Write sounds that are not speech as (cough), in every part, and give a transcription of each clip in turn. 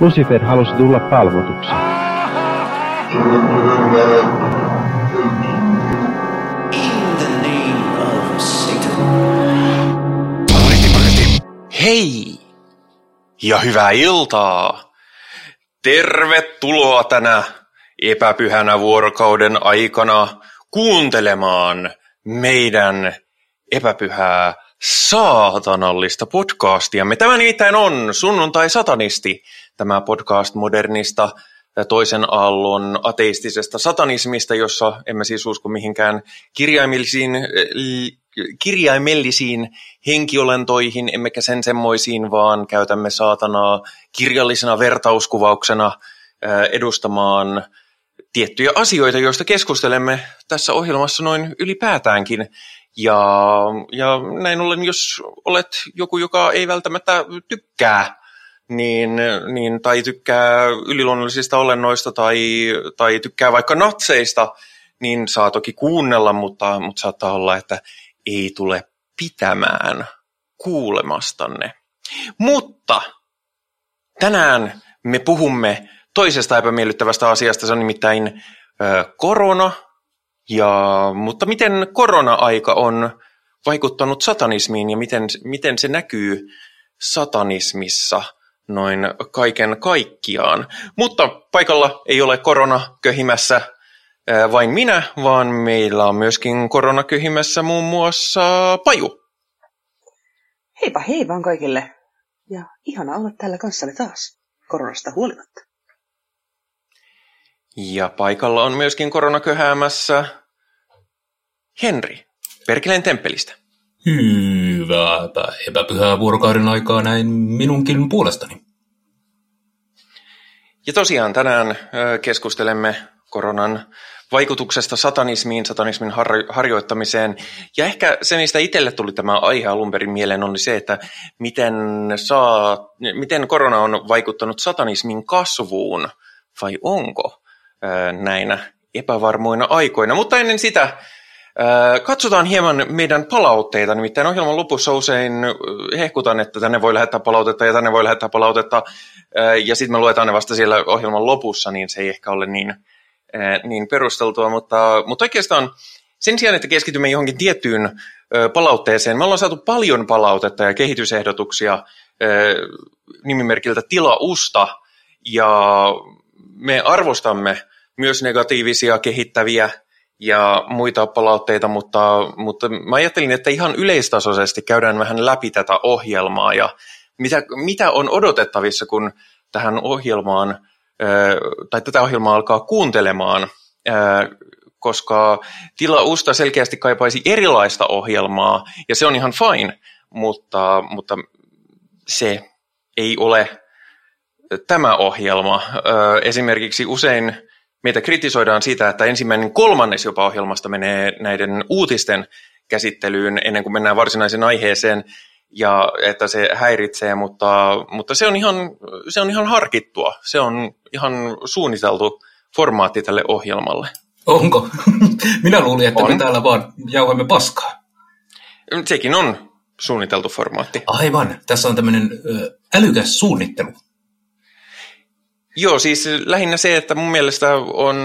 Lucifer halusi tulla palvotuksi. Hei ja hyvää iltaa. Tervetuloa tänä epäpyhänä vuorokauden aikana kuuntelemaan meidän epäpyhää saatanallista Me Tämä nimittäin on Sunnuntai Satanisti, tämä podcast modernista toisen aallon ateistisesta satanismista, jossa emme siis usko mihinkään kirjaimellisiin, kirjaimellisiin henkiolentoihin, emmekä sen semmoisiin, vaan käytämme saatanaa kirjallisena vertauskuvauksena edustamaan tiettyjä asioita, joista keskustelemme tässä ohjelmassa noin ylipäätäänkin. Ja, ja näin ollen, jos olet joku, joka ei välttämättä tykkää niin, niin, tai tykkää yliluonnollisista olennoista tai, tai tykkää vaikka natseista, niin saa toki kuunnella, mutta, mutta saattaa olla, että ei tule pitämään kuulemastanne. Mutta tänään me puhumme toisesta epämiellyttävästä asiasta, se on nimittäin korona. Ja, mutta miten korona-aika on vaikuttanut satanismiin ja miten, miten se näkyy satanismissa noin kaiken kaikkiaan. Mutta paikalla ei ole korona köhimässä vain minä, vaan meillä on myöskin korona köhimässä muun muassa Paju. Heipä hei vaan kaikille. Ja ihana olla täällä kanssani taas, koronasta huolimatta. Ja paikalla on myöskin koronaköhäämässä Henri Perkeleen temppelistä. Hyvää epäpyhää vuorokauden aikaa näin minunkin puolestani. Ja tosiaan tänään keskustelemme koronan vaikutuksesta satanismiin, satanismin har- harjoittamiseen. Ja ehkä se, mistä itselle tuli tämä aihe alun perin mieleen, oli se, että miten, saa, miten korona on vaikuttanut satanismin kasvuun, vai onko näinä epävarmoina aikoina. Mutta ennen sitä Katsotaan hieman meidän palautteita, nimittäin ohjelman lopussa usein hehkutan, että tänne voi lähettää palautetta ja tänne voi lähettää palautetta, ja sitten me luetaan ne vasta siellä ohjelman lopussa, niin se ei ehkä ole niin, niin perusteltua, mutta, mutta oikeastaan sen sijaan, että keskitymme johonkin tiettyyn palautteeseen, me ollaan saatu paljon palautetta ja kehitysehdotuksia nimimerkiltä Tilausta, ja me arvostamme myös negatiivisia kehittäviä ja muita palautteita, mutta, mutta mä ajattelin, että ihan yleistasoisesti käydään vähän läpi tätä ohjelmaa ja mitä, mitä on odotettavissa, kun tähän ohjelmaan tai tätä ohjelmaa alkaa kuuntelemaan, koska Tila Usta selkeästi kaipaisi erilaista ohjelmaa, ja se on ihan fine, mutta, mutta se ei ole tämä ohjelma. Esimerkiksi usein meitä kritisoidaan siitä, että ensimmäinen kolmannes jopa ohjelmasta menee näiden uutisten käsittelyyn ennen kuin mennään varsinaiseen aiheeseen, ja että se häiritsee, mutta, mutta se, on ihan, se on ihan harkittua. Se on ihan suunniteltu formaatti tälle ohjelmalle. Onko? (laughs) Minä luulin, että on. me täällä vaan jauhamme paskaa. Sekin on suunniteltu formaatti. Aivan. Tässä on tämmöinen älykäs suunnittelu. Joo, siis lähinnä se, että mun mielestä on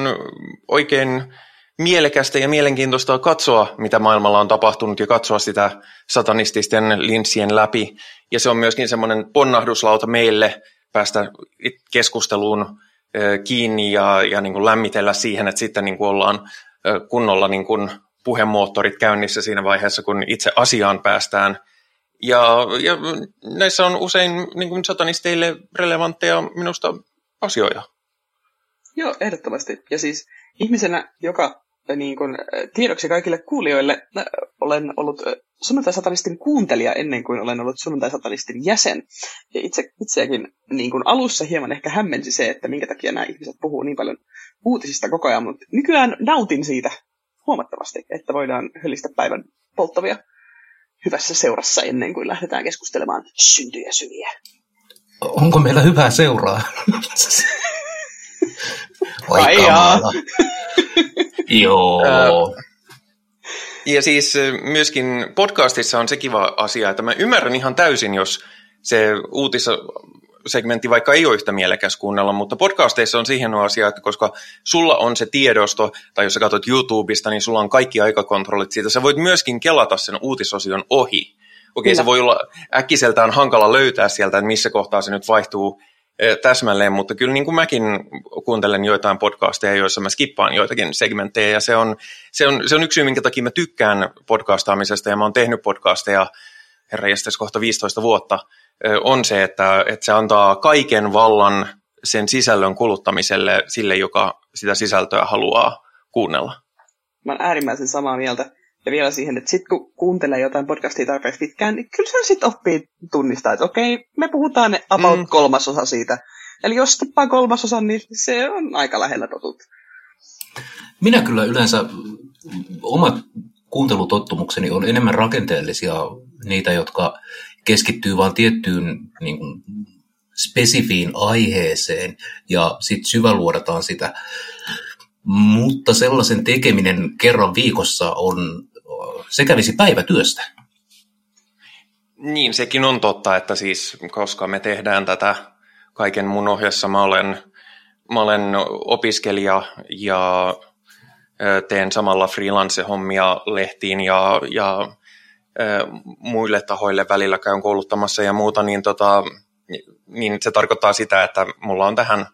oikein mielekästä ja mielenkiintoista katsoa, mitä maailmalla on tapahtunut ja katsoa sitä satanististen linssien läpi. Ja se on myöskin semmoinen ponnahduslauta meille päästä keskusteluun kiinni ja, ja niin kuin lämmitellä siihen, että sitten niin kuin ollaan kunnolla niin kuin puhemoottorit käynnissä siinä vaiheessa, kun itse asiaan päästään. Ja, ja näissä on usein niin kuin satanisteille relevantteja minusta asioita. Joo, ehdottomasti. Ja siis ihmisenä, joka niin kun, tiedoksi kaikille kuulijoille, olen ollut sunnuntai-satanistin kuuntelija ennen kuin olen ollut sunnuntai-satanistin jäsen. Ja itse, itseäkin niin kun alussa hieman ehkä hämmensi se, että minkä takia nämä ihmiset puhuu niin paljon uutisista koko ajan, mutta nykyään nautin siitä huomattavasti, että voidaan hölistä päivän polttavia hyvässä seurassa ennen kuin lähdetään keskustelemaan syntyjä syviä onko meillä hyvää seuraa? (laughs) Vai Joo. Ja siis myöskin podcastissa on se kiva asia, että mä ymmärrän ihan täysin, jos se uutis, segmentti vaikka ei ole yhtä mielekäs kuunnella, mutta podcasteissa on siihen asia, että koska sulla on se tiedosto, tai jos sä katsot YouTubesta, niin sulla on kaikki aikakontrollit siitä. Sä voit myöskin kelata sen uutisosion ohi. Okei, se voi olla äkkiseltään hankala löytää sieltä, että missä kohtaa se nyt vaihtuu täsmälleen, mutta kyllä niin kuin mäkin kuuntelen joitain podcasteja, joissa mä skippaan joitakin segmenttejä, ja se on, se on, se on yksi syy, minkä takia mä tykkään podcastaamisesta, ja mä oon tehnyt podcasteja herra kohta 15 vuotta, on se, että, että se antaa kaiken vallan sen sisällön kuluttamiselle sille, joka sitä sisältöä haluaa kuunnella. Mä oon äärimmäisen samaa mieltä. Ja vielä siihen, että sitten kun kuuntelee jotain podcastia tarpeeksi pitkään, niin kyllä se sitten oppii tunnistaa, että okei, me puhutaan about mm. kolmasosa siitä. Eli jos tippaa kolmasosan, niin se on aika lähellä totut. Minä kyllä yleensä omat kuuntelutottumukseni on enemmän rakenteellisia, niitä, jotka keskittyy vain tiettyyn niin kuin, spesifiin aiheeseen ja sitten syväluodataan sitä. Mutta sellaisen tekeminen kerran viikossa on, se kävisi päivätyöstä. Niin, sekin on totta, että siis koska me tehdään tätä kaiken mun ohjassa, mä olen, mä olen opiskelija ja teen samalla freelance-hommia lehtiin ja, ja muille tahoille välillä käyn kouluttamassa ja muuta, niin, tota, niin se tarkoittaa sitä, että mulla on tähän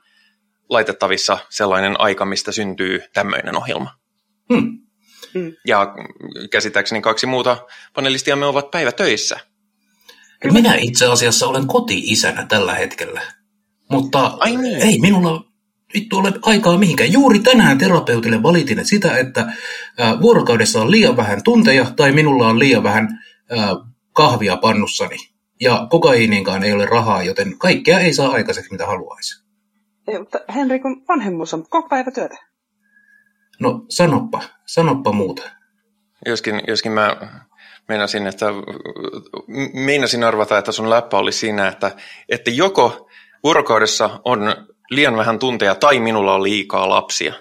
laitettavissa sellainen aika, mistä syntyy tämmöinen ohjelma. Hmm. Ja käsittääkseni kaksi muuta me ovat päivätöissä. Minä itse asiassa olen koti-isänä tällä hetkellä. Mutta Ai niin. ei minulla vittu ole aikaa mihinkään. Juuri tänään terapeutille valitin sitä, että vuorokaudessa on liian vähän tunteja tai minulla on liian vähän kahvia pannussani. Ja kokaiiniinkaan ei ole rahaa, joten kaikkea ei saa aikaiseksi, mitä haluaisi. Henri, kun vanhemmuus on koko päivä työtä. No sanoppa, sanoppa muuta. Joskin, joskin mä meinasin, että meinasin arvata, että sun läppä oli siinä, että, että joko vuorokaudessa on liian vähän tunteja tai minulla on liikaa lapsia.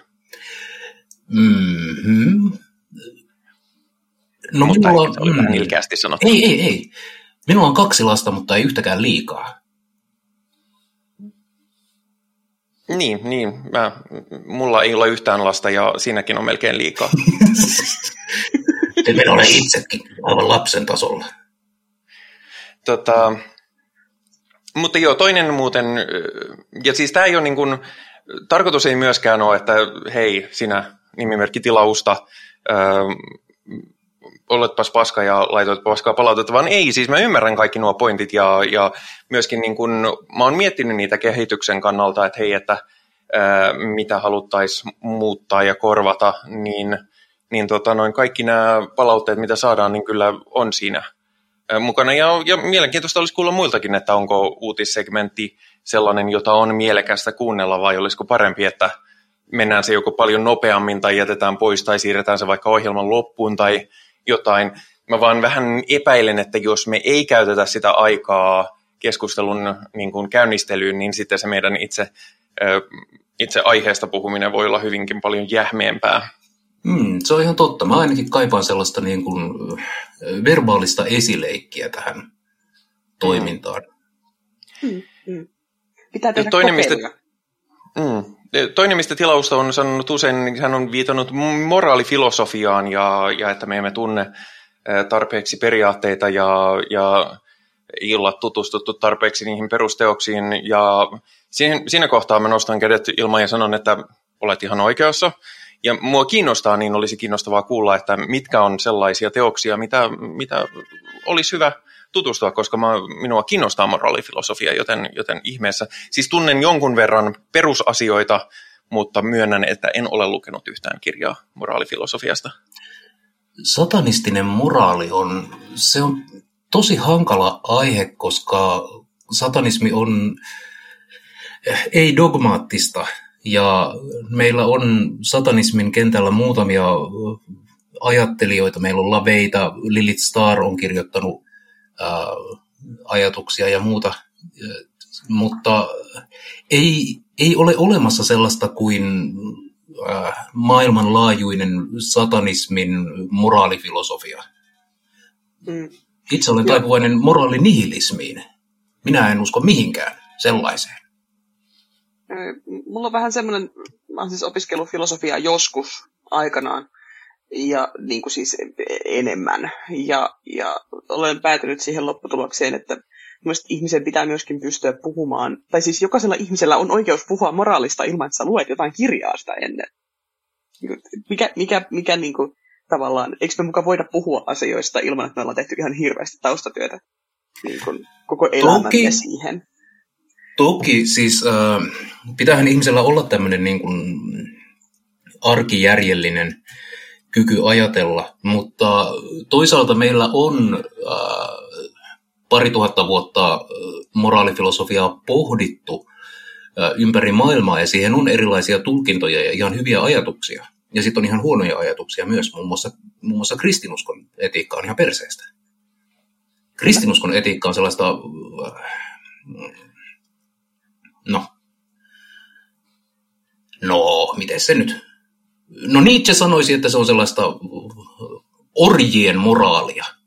Mm-hmm. No, mutta minulla on, se oli mm, ilkeästi sanottu. Ei, ei, ei. Minulla on kaksi lasta, mutta ei yhtäkään liikaa. Niin, niin. Mä, mulla ei ole yhtään lasta ja siinäkin on melkein liikaa. (laughs) Me olen itsekin aivan lapsen tasolla. Tota, mutta joo, toinen muuten, ja siis tämä ei ole niin kuin, tarkoitus ei myöskään ole, että hei, sinä nimimerkki tilausta, öö, oletpas paska ja laitoit paskaa palautetta, vaan ei, siis mä ymmärrän kaikki nuo pointit ja, ja myöskin niin kun, mä oon miettinyt niitä kehityksen kannalta, että hei, että ää, mitä haluttaisiin muuttaa ja korvata, niin, niin tota, noin kaikki nämä palautteet, mitä saadaan, niin kyllä on siinä mukana. Ja, ja mielenkiintoista olisi kuulla muiltakin, että onko uutissegmentti sellainen, jota on mielekästä kuunnella vai olisiko parempi, että mennään se joko paljon nopeammin tai jätetään pois tai siirretään se vaikka ohjelman loppuun tai jotain. Mä vaan vähän epäilen, että jos me ei käytetä sitä aikaa keskustelun niin kuin käynnistelyyn, niin sitten se meidän itse, itse aiheesta puhuminen voi olla hyvinkin paljon jähmeempää. Mm, se on ihan totta. Mä ainakin kaipaan sellaista niin kuin verbaalista esileikkiä tähän toimintaan. Mm, mm. Pitää tehdä toinen, mistä, mm, toinen, mistä tilausta on sanonut usein, niin hän on viitannut moraalifilosofiaan ja, ja että me emme tunne tarpeeksi periaatteita ja, ja ei olla tutustuttu tarpeeksi niihin perusteoksiin. Ja siinä, siinä kohtaa mä nostan kädet ilman ja sanon, että olet ihan oikeassa. Ja mua kiinnostaa, niin olisi kiinnostavaa kuulla, että mitkä on sellaisia teoksia, mitä, mitä olisi hyvä tutustua, koska mä, minua kiinnostaa moraalifilosofia, joten, joten ihmeessä. Siis tunnen jonkun verran perusasioita, mutta myönnän, että en ole lukenut yhtään kirjaa moraalifilosofiasta. Satanistinen moraali on, se on tosi hankala aihe, koska satanismi on eh, ei dogmaattista ja meillä on satanismin kentällä muutamia ajattelijoita. Meillä on Laveita, Lilith Star on kirjoittanut ajatuksia ja muuta, mutta ei, ei ole olemassa sellaista kuin ää, maailmanlaajuinen satanismin moraalifilosofia. Mm. Itse olen taipuvainen moraalinihilismiin. Minä en usko mihinkään. sellaiseen? Mulla on vähän semmoinen, mä oon siis opiskellut filosofiaa joskus aikanaan, ja niin kuin siis enemmän. Ja, ja olen päätynyt siihen lopputulokseen, että Mielestäni ihmisen pitää myöskin pystyä puhumaan, tai siis jokaisella ihmisellä on oikeus puhua moraalista ilman, että sä luet jotain kirjaa sitä ennen. Niin mikä, mikä, mikä niin kuin, tavallaan, eikö me mukaan voida puhua asioista ilman, että me ollaan tehty ihan hirveästi taustatyötä niin kuin, koko elämämme siihen? Toki, siis äh, pitäähän ihmisellä olla tämmöinen niin kuin arkijärjellinen kyky ajatella, mutta toisaalta meillä on pari tuhatta vuotta moraalifilosofiaa pohdittu ympäri maailmaa ja siihen on erilaisia tulkintoja ja ihan hyviä ajatuksia. Ja sitten on ihan huonoja ajatuksia myös, muun muassa, muun muassa kristinuskon etiikka on ihan perseestä. Kristinuskon etiikka on sellaista, no, no, miten se nyt? No Nietzsche sanoisi, että se on sellaista orjien moraalia –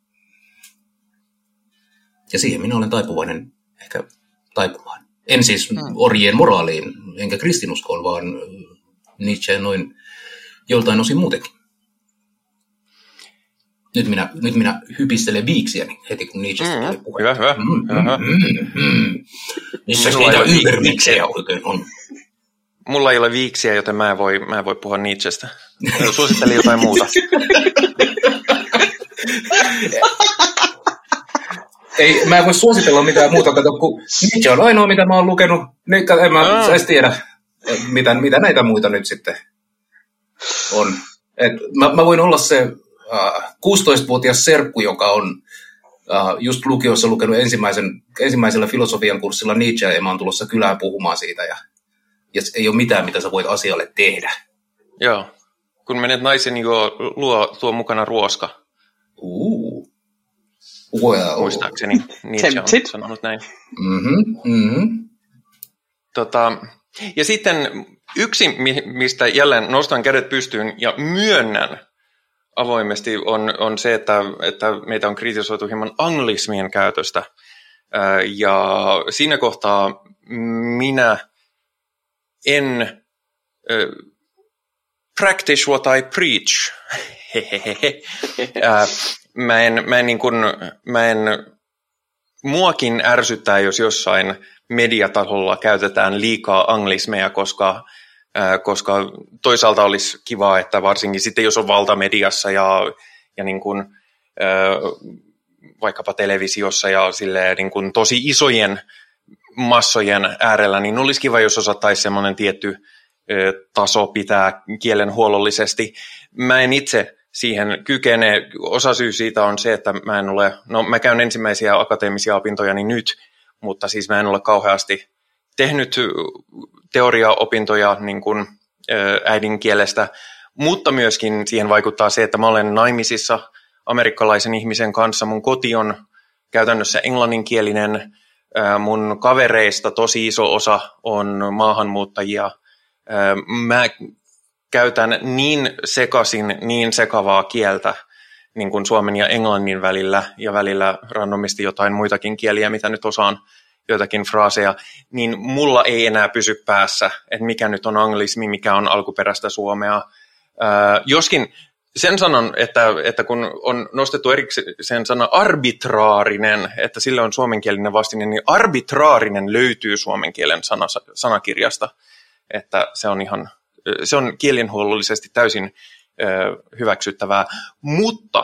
ja siihen minä olen taipuvainen ehkä taipumaan. En siis mm. orjien moraaliin, enkä kristinuskoon, vaan Nietzsche noin joltain osin muutenkin. Nyt minä, nyt minä hypistelen viiksiäni heti, kun Nietzschestä mm, tuli puhe. Hyvä, hyvä. Mm, mm, mm, mm. Missä niitä yberviiksejä oikein on? Mulla ei ole viiksiä, joten mä en voi, mä en voi puhua Nietzschestä. Suosittelen jotain muuta. (laughs) ei, mä en voi suositella mitään muuta, kato, kun Nietzsche on ainoa, mitä mä oon lukenut. Nyt en mä edes tiedä, mitä, mitä näitä muita nyt sitten on. Et mä, mä voin olla se uh, äh, 16-vuotias serkku, joka on uh, just lukiossa lukenut ensimmäisen, ensimmäisellä filosofian kurssilla Nietzsche, ja mä oon tulossa kylään puhumaan siitä, ja, ja ei ole mitään, mitä sä voit asialle tehdä. Joo. Kun menet naisen juo, luo, tuo mukana ruoska. Uh. Well. Muistaakseni Nietzsche on sanonut näin. Mm-hmm, mm-hmm. Tota, ja sitten yksi, mistä jälleen nostan kädet pystyyn ja myönnän avoimesti, on, on se, että, että meitä on kritisoitu hieman anglismien käytöstä. Ja siinä kohtaa minä en practice what I preach. (laughs) mä en, mä en, niin kuin, mä en muakin ärsyttää, jos jossain mediatasolla käytetään liikaa anglismeja, koska, äh, koska toisaalta olisi kiva, että varsinkin sitten jos on valtamediassa ja, ja niin kuin, äh, vaikkapa televisiossa ja silleen, niin kuin tosi isojen massojen äärellä, niin olisi kiva, jos osattaisi semmoinen tietty äh, taso pitää kielen huollollisesti. Mä en itse siihen kykene. Osa syy siitä on se, että mä en ole, no mä käyn ensimmäisiä akateemisia opintojani nyt, mutta siis mä en ole kauheasti tehnyt teoriaopintoja niin kuin äidinkielestä, mutta myöskin siihen vaikuttaa se, että mä olen naimisissa amerikkalaisen ihmisen kanssa. Mun koti on käytännössä englanninkielinen, mun kavereista tosi iso osa on maahanmuuttajia. Mä käytän niin sekaisin, niin sekavaa kieltä niin kuin suomen ja englannin välillä ja välillä randomisti jotain muitakin kieliä, mitä nyt osaan joitakin fraaseja, niin mulla ei enää pysy päässä, että mikä nyt on anglismi, mikä on alkuperäistä suomea. Joskin sen sanon, että, että kun on nostettu erikseen sana arbitraarinen, että sille on suomenkielinen vastine, niin arbitraarinen löytyy suomen kielen sana, sanakirjasta, että se on ihan se on kielenhuollollisesti täysin hyväksyttävää, mutta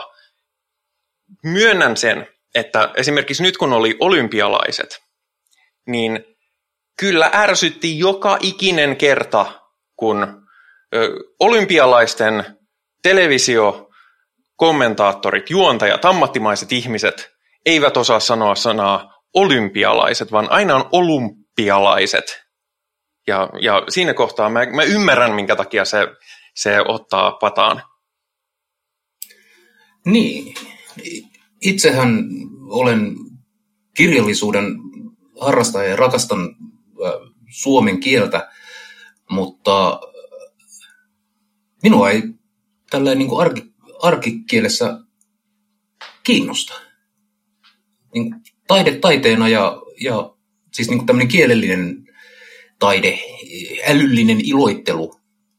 myönnän sen, että esimerkiksi nyt kun oli olympialaiset, niin kyllä ärsytti joka ikinen kerta, kun olympialaisten televisio, kommentaattorit, juontajat, ammattimaiset ihmiset eivät osaa sanoa sanaa olympialaiset, vaan aina on olympialaiset. Ja, ja siinä kohtaa mä, mä ymmärrän, minkä takia se, se ottaa pataan. Niin. Itsehän olen kirjallisuuden harrastaja ja rakastan suomen kieltä, mutta minua ei tällä niin kuin arki, arkikielessä kiinnosta. Niin taide taiteena ja, ja Siis niin kuin tämmöinen kielellinen taide, älyllinen iloittelu.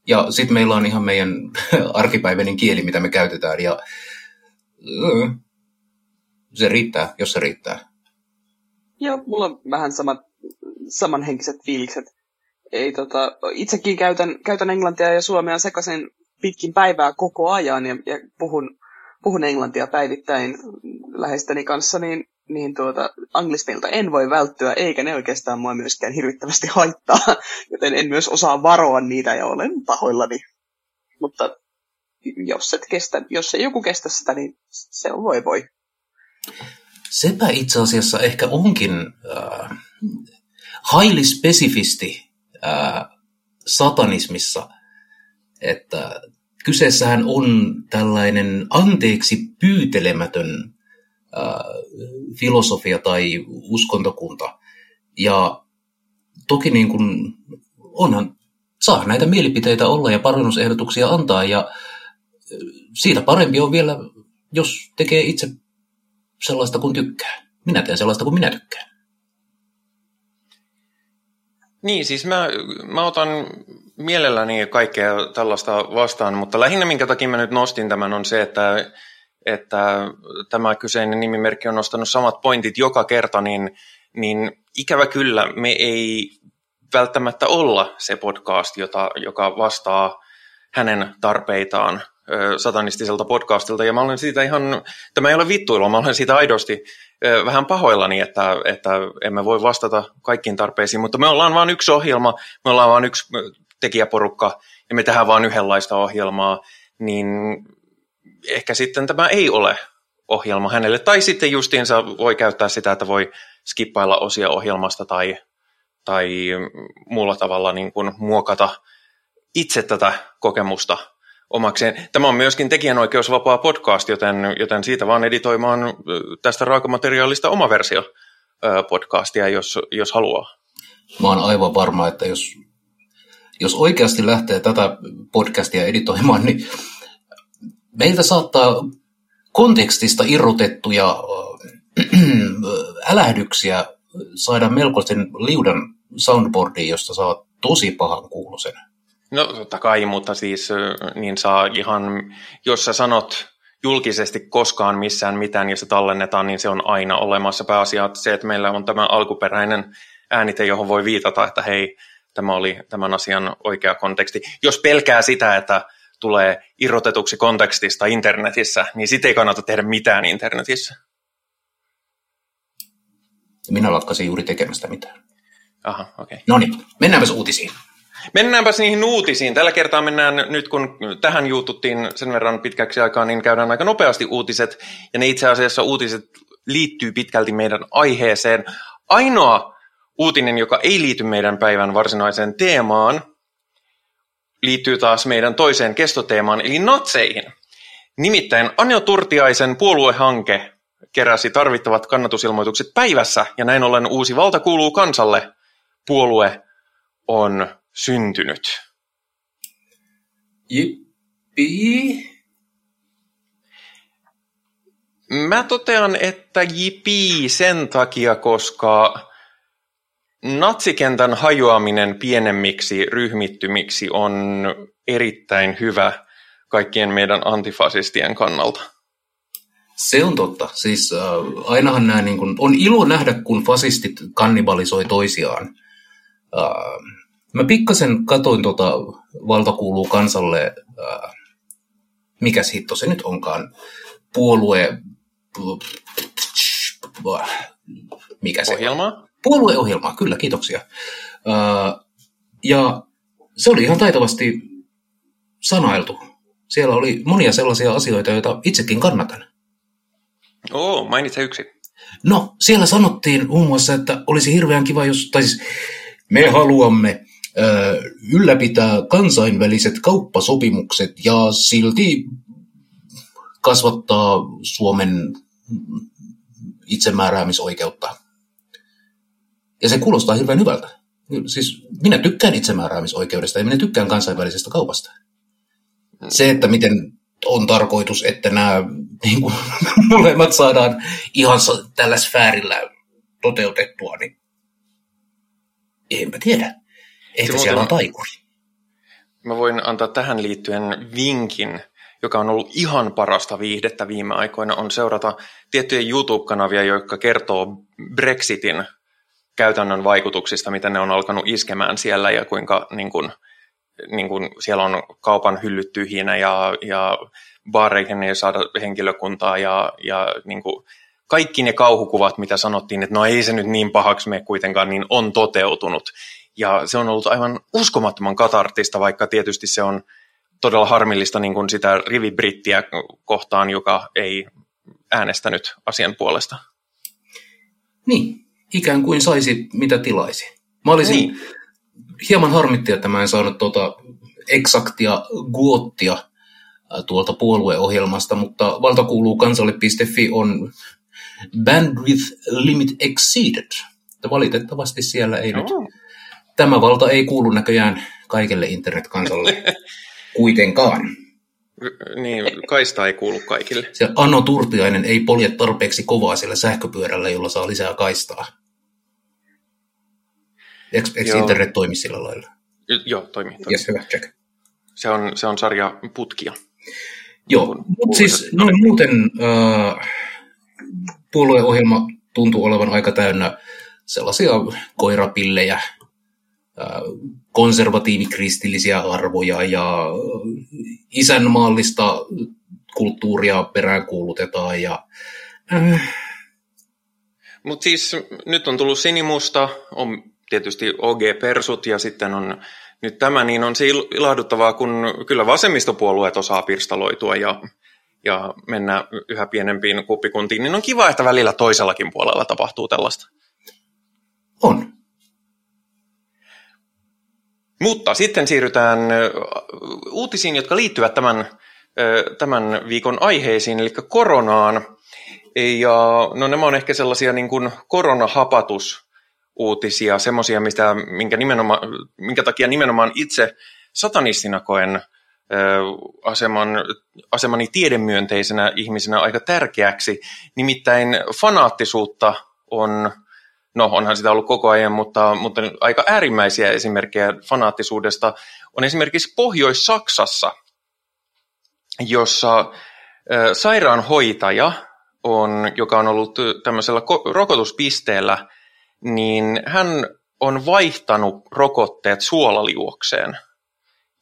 Ja sitten meillä on ihan meidän (laughs) arkipäiväinen kieli, mitä me käytetään. Ja se riittää, jos se riittää. Joo, mulla on vähän samat, samanhenkiset fiilikset. Ei, tota, itsekin käytän, käytän englantia ja suomea sekaisin pitkin päivää koko ajan ja, ja puhun, puhun englantia päivittäin läheisteni kanssa, niin, niin tuota, anglismilta en voi välttyä, eikä ne oikeastaan mua myöskään hirvittävästi haittaa, (laughs) joten en myös osaa varoa niitä ja olen pahoillani. Mutta jos, et kestä, jos ei joku kestä sitä, niin se on voi voi. Sepä itse asiassa ehkä onkin äh, highly spesifisti äh, satanismissa, että kyseessähän on tällainen anteeksi pyytelemätön äh, filosofia tai uskontokunta. Ja toki niin kuin onhan, saa näitä mielipiteitä olla ja parannusehdotuksia antaa ja siitä parempi on vielä, jos tekee itse sellaista kuin tykkää. Minä teen sellaista kuin minä tykkään. Niin, siis mä, mä otan mielelläni kaikkea tällaista vastaan, mutta lähinnä minkä takia mä nyt nostin tämän on se, että, että tämä kyseinen nimimerkki on nostanut samat pointit joka kerta, niin, niin ikävä kyllä me ei välttämättä olla se podcast, jota, joka vastaa hänen tarpeitaan satanistiselta podcastilta, ja mä olen siitä ihan, tämä ei ole vittuilua, mä olen siitä aidosti vähän pahoillani, että, että emme voi vastata kaikkiin tarpeisiin, mutta me ollaan vain yksi ohjelma, me ollaan vain yksi tekijäporukka, ja me tehdään vain yhdenlaista ohjelmaa, niin ehkä sitten tämä ei ole ohjelma hänelle, tai sitten justiinsa voi käyttää sitä, että voi skippailla osia ohjelmasta tai, tai muulla tavalla niin kuin muokata itse tätä kokemusta omakseen. Tämä on myöskin tekijänoikeusvapaa podcast, joten, joten siitä vaan editoimaan tästä raakamateriaalista oma versio podcastia, jos, jos haluaa. Mä oon aivan varma, että jos, jos oikeasti lähtee tätä podcastia editoimaan, niin meiltä saattaa kontekstista irrotettuja (clears throat) älähdyksiä saada melkoisen liudan soundboardiin, josta saa tosi pahan kuulosen. No totta kai, mutta siis niin saa ihan, jos sä sanot julkisesti koskaan missään mitään ja se tallennetaan, niin se on aina olemassa. Pääasia se, että meillä on tämä alkuperäinen äänite, johon voi viitata, että hei, tämä oli tämän asian oikea konteksti. Jos pelkää sitä, että tulee irrotetuksi kontekstista internetissä, niin sitten ei kannata tehdä mitään internetissä. Minä lakkasin juuri tekemästä mitään. Aha, okei. Okay. No niin, mennäänpäs uutisiin. Mennäänpäs niihin uutisiin. Tällä kertaa mennään nyt, kun tähän juututtiin sen verran pitkäksi aikaa, niin käydään aika nopeasti uutiset. Ja ne itse asiassa uutiset liittyy pitkälti meidän aiheeseen. Ainoa uutinen, joka ei liity meidän päivän varsinaiseen teemaan, liittyy taas meidän toiseen kestoteemaan, eli natseihin. Nimittäin Anjo Turtiaisen puoluehanke keräsi tarvittavat kannatusilmoitukset päivässä, ja näin ollen uusi valta kuuluu kansalle. Puolue on syntynyt. Jippi. Mä totean, että jipi sen takia, koska natsikentän hajoaminen pienemmiksi ryhmittymiksi on erittäin hyvä kaikkien meidän antifasistien kannalta. Se on totta. Siis äh, ainahan nämä, niin kun, on ilo nähdä, kun fasistit kannibalisoi toisiaan. Äh, Mä pikkasen katoin tota Valta kuuluu kansalle, äh, mikä hitto se nyt onkaan, puolue, mikä se Ohjelma? Puolueohjelma, kyllä, kiitoksia. Ja se oli ihan taitavasti sanailtu. Siellä oli monia sellaisia asioita, joita itsekin kannatan. Oo, mainitse yksi. No, siellä sanottiin muun muassa, että olisi hirveän kiva, jos, tai siis me haluamme ylläpitää kansainväliset kauppasopimukset ja silti kasvattaa Suomen itsemääräämisoikeutta. Ja se kuulostaa hirveän hyvältä. Siis minä tykkään itsemääräämisoikeudesta ja minä tykkään kansainvälisestä kaupasta. Se, että miten on tarkoitus, että nämä niin kuin, (laughs) molemmat saadaan ihan tällä sfäärillä toteutettua, niin Enpä tiedä. Ehkä se siellä on taikuri. Mä voin antaa tähän liittyen vinkin, joka on ollut ihan parasta viihdettä viime aikoina, on seurata tiettyjä YouTube-kanavia, jotka kertoo Brexitin käytännön vaikutuksista, miten ne on alkanut iskemään siellä ja kuinka niin kuin, niin kuin siellä on kaupan hyllyt tyhjinä ja, ja baareihin ei saada henkilökuntaa ja, ja niin kuin kaikki ne kauhukuvat, mitä sanottiin, että no ei se nyt niin pahaksi mene kuitenkaan, niin on toteutunut. Ja se on ollut aivan uskomattoman katartista, vaikka tietysti se on todella harmillista niin kuin sitä rivibrittiä kohtaan, joka ei äänestänyt asian puolesta. Niin, ikään kuin saisi mitä tilaisi. Mä olisin, niin. hieman harmitti, että mä en saanut tuota eksaktia guottia tuolta puolueohjelmasta, mutta valtakuuluu kansalle.fi on bandwidth limit exceeded. Valitettavasti siellä ei no. nyt, tämä valta ei kuulu näköjään kaikelle internetkansalle (laughs) kuitenkaan. Niin, kaista ei kuulu kaikille. Se Anno Turtiainen ei polje tarpeeksi kovaa siellä sähköpyörällä, jolla saa lisää kaistaa. Eikö, eikö internet toimi sillä lailla? Joo, toimii. toimii. Yes, hyvä, check. Se on, se on sarja putkia. Joo, mutta siis noin muuten äh, puolueohjelma tuntuu olevan aika täynnä sellaisia koirapillejä, äh, konservatiivikristillisiä arvoja ja isänmaallista kulttuuria peräänkuulutetaan. Ja, äh. Mutta siis nyt on tullut sinimusta, on tietysti OG-persut ja sitten on nyt tämä, niin on se ilahduttavaa, kun kyllä vasemmistopuolueet osaa pirstaloitua ja, ja mennä yhä pienempiin kuppikuntiin, niin on kiva, että välillä toisellakin puolella tapahtuu tällaista. On. Mutta sitten siirrytään uutisiin, jotka liittyvät tämän, tämän viikon aiheisiin, eli koronaan. Ja no nämä on ehkä sellaisia niin kuin koronahapatus uutisia, semmoisia, mistä, minkä, minkä takia nimenomaan itse satanistina koen aseman, asemani tiedemyönteisenä ihmisenä aika tärkeäksi. Nimittäin fanaattisuutta on, no onhan sitä ollut koko ajan, mutta, mutta aika äärimmäisiä esimerkkejä fanaattisuudesta on esimerkiksi Pohjois-Saksassa, jossa sairaanhoitaja on, joka on ollut tämmöisellä rokotuspisteellä – niin hän on vaihtanut rokotteet suolaliuokseen.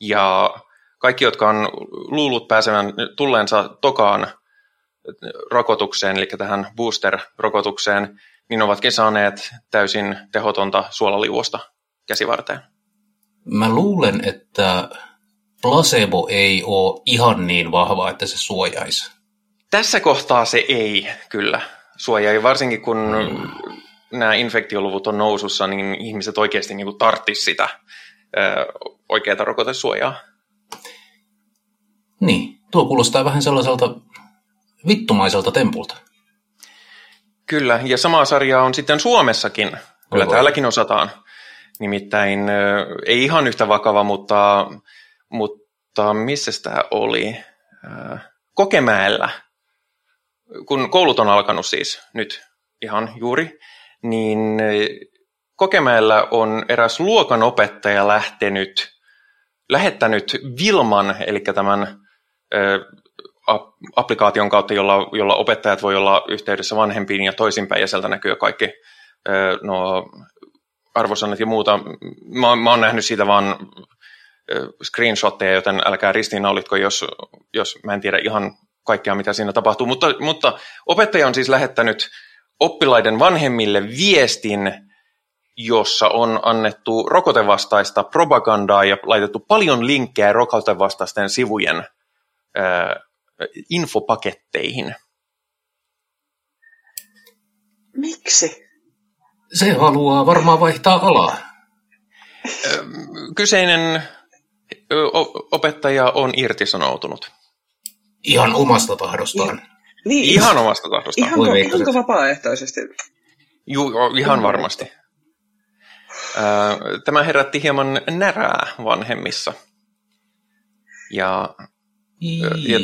Ja kaikki, jotka on luullut pääsevän tulleensa tokaan rokotukseen, eli tähän booster-rokotukseen, niin ovatkin saaneet täysin tehotonta suolaliuosta käsivarteen. Mä luulen, että placebo ei ole ihan niin vahva, että se suojaisi. Tässä kohtaa se ei kyllä suojaa, varsinkin kun mm nämä infektioluvut on nousussa, niin ihmiset oikeasti niin kuin tarttis sitä oikeaa rokotesuojaa. Niin, tuo kuulostaa vähän sellaiselta vittumaiselta tempulta. Kyllä, ja samaa sarjaa on sitten Suomessakin. Kyllä Oho. täälläkin osataan. Nimittäin ei ihan yhtä vakava, mutta, mutta missä tämä oli? Kokemäellä, kun koulut on alkanut siis nyt ihan juuri, niin eh, Kokemäellä on eräs luokanopettaja lähtenyt, lähettänyt Vilman, eli tämän ö, eh, applikaation kautta, jolla, jolla opettajat voi olla yhteydessä vanhempiin ja toisinpäin, ja sieltä näkyy kaikki ö, eh, no, arvosanat ja muuta. Mä, mä oon nähnyt siitä vaan screenshotteja, joten älkää ristiinnaulitko, jos, jos mä en tiedä ihan kaikkea, mitä siinä tapahtuu. Mutta, mutta opettaja on siis lähettänyt oppilaiden vanhemmille viestin, jossa on annettu rokotevastaista propagandaa ja laitettu paljon linkkejä rokotevastaisten sivujen äh, infopaketteihin. Miksi? Se haluaa varmaan vaihtaa alaa. Kyseinen opettaja on irtisanoutunut. Ihan omasta tahdostaan. Niin, ihan omasta tahdosta. Ihan, Voi ihanko vapaaehtoisesti? Juu, ihan varmasti. Tämä herätti hieman närää vanhemmissa. Ja, ja,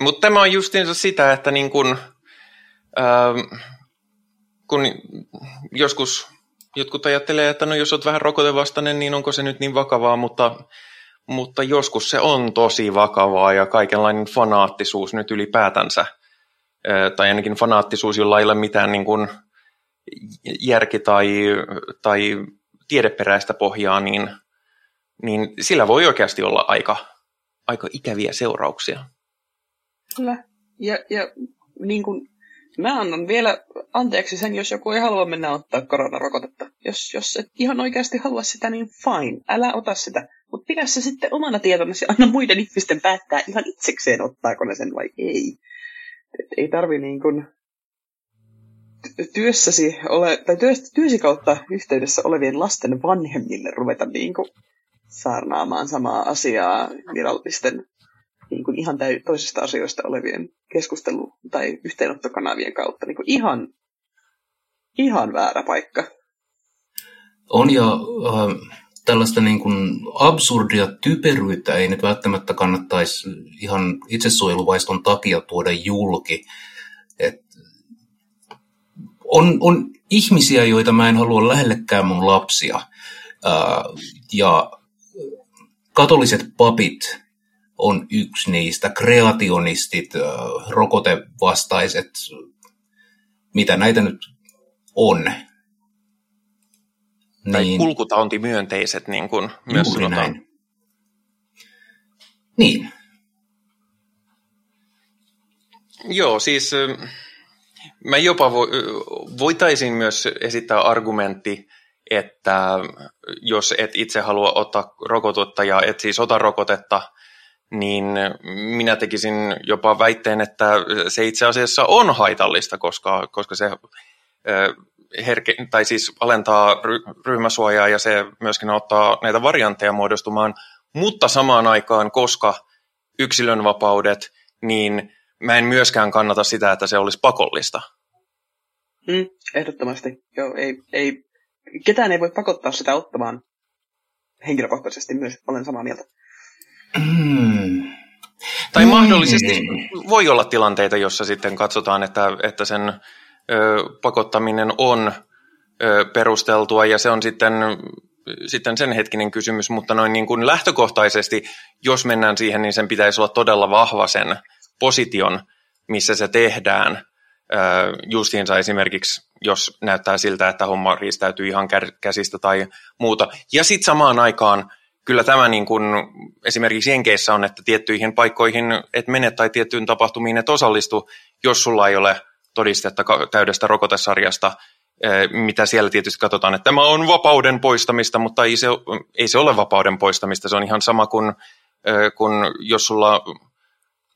mutta tämä on justiinsa sitä, että niin kun, kun joskus jotkut ajattelee, että no jos olet vähän rokotevastainen, niin onko se nyt niin vakavaa, mutta, mutta joskus se on tosi vakavaa ja kaikenlainen fanaattisuus nyt ylipäätänsä, tai ainakin fanaattisuus, jolla ei ole mitään niin kuin järki- tai, tai tiedeperäistä pohjaa, niin, niin sillä voi oikeasti olla aika, aika ikäviä seurauksia. Kyllä. Ja, ja niin kuin, mä annan vielä anteeksi sen, jos joku ei halua mennä ottaa koronarokotetta. Jos, jos et ihan oikeasti halua sitä, niin fine, älä ota sitä. Mutta pidä se sitten omana tietonasi ja anna muiden ihmisten päättää ihan itsekseen, ottaako ne sen vai ei. Et ei tarvi niin kuin työssäsi ole, tai työs, työsi kautta yhteydessä olevien lasten vanhemmille ruveta niin kuin saarnaamaan samaa asiaa virallisten niin kuin ihan täy- toisista asioista olevien keskustelu- tai yhteenottokanavien kautta. Niin ihan, ihan väärä paikka. On ja äh, tällaista niin kuin absurdia typeryyttä ei nyt välttämättä kannattaisi ihan itsesuojeluvaiston takia tuoda julki. Et on, on ihmisiä, joita mä en halua lähellekään mun lapsia. Äh, ja katoliset papit on yksi niistä, kreationistit, rokotevastaiset, mitä näitä nyt on. Tai niin, kulkutautimyönteiset, niin kuin myös juuri sanotaan. Näin. Niin. Joo, siis mä jopa vo, voitaisiin myös esittää argumentti, että jos et itse halua ottaa rokotetta ja et siis ota rokotetta, niin minä tekisin jopa väitteen, että se itse asiassa on haitallista, koska, koska se herke, tai siis alentaa ryhmäsuojaa ja se myöskin ottaa näitä variantteja muodostumaan, mutta samaan aikaan, koska yksilönvapaudet, niin mä en myöskään kannata sitä, että se olisi pakollista. Mm, ehdottomasti. Joo, ei, ei, ketään ei voi pakottaa sitä ottamaan henkilökohtaisesti myös, olen samaa mieltä. Mm. Tai mm. mahdollisesti voi olla tilanteita, jossa sitten katsotaan, että, että sen pakottaminen on perusteltua ja se on sitten, sitten sen hetkinen kysymys, mutta noin niin kuin lähtökohtaisesti, jos mennään siihen, niin sen pitäisi olla todella vahva sen position, missä se tehdään. Justiinsa esimerkiksi, jos näyttää siltä, että homma riistäytyy ihan käsistä tai muuta. Ja sitten samaan aikaan kyllä tämä niin kuin esimerkiksi Jenkeissä on, että tiettyihin paikkoihin et mene tai tiettyyn tapahtumiin et osallistu, jos sulla ei ole todistetta täydestä rokotesarjasta, mitä siellä tietysti katsotaan, että tämä on vapauden poistamista, mutta ei se, ei se ole vapauden poistamista, se on ihan sama kuin kun jos, sulla,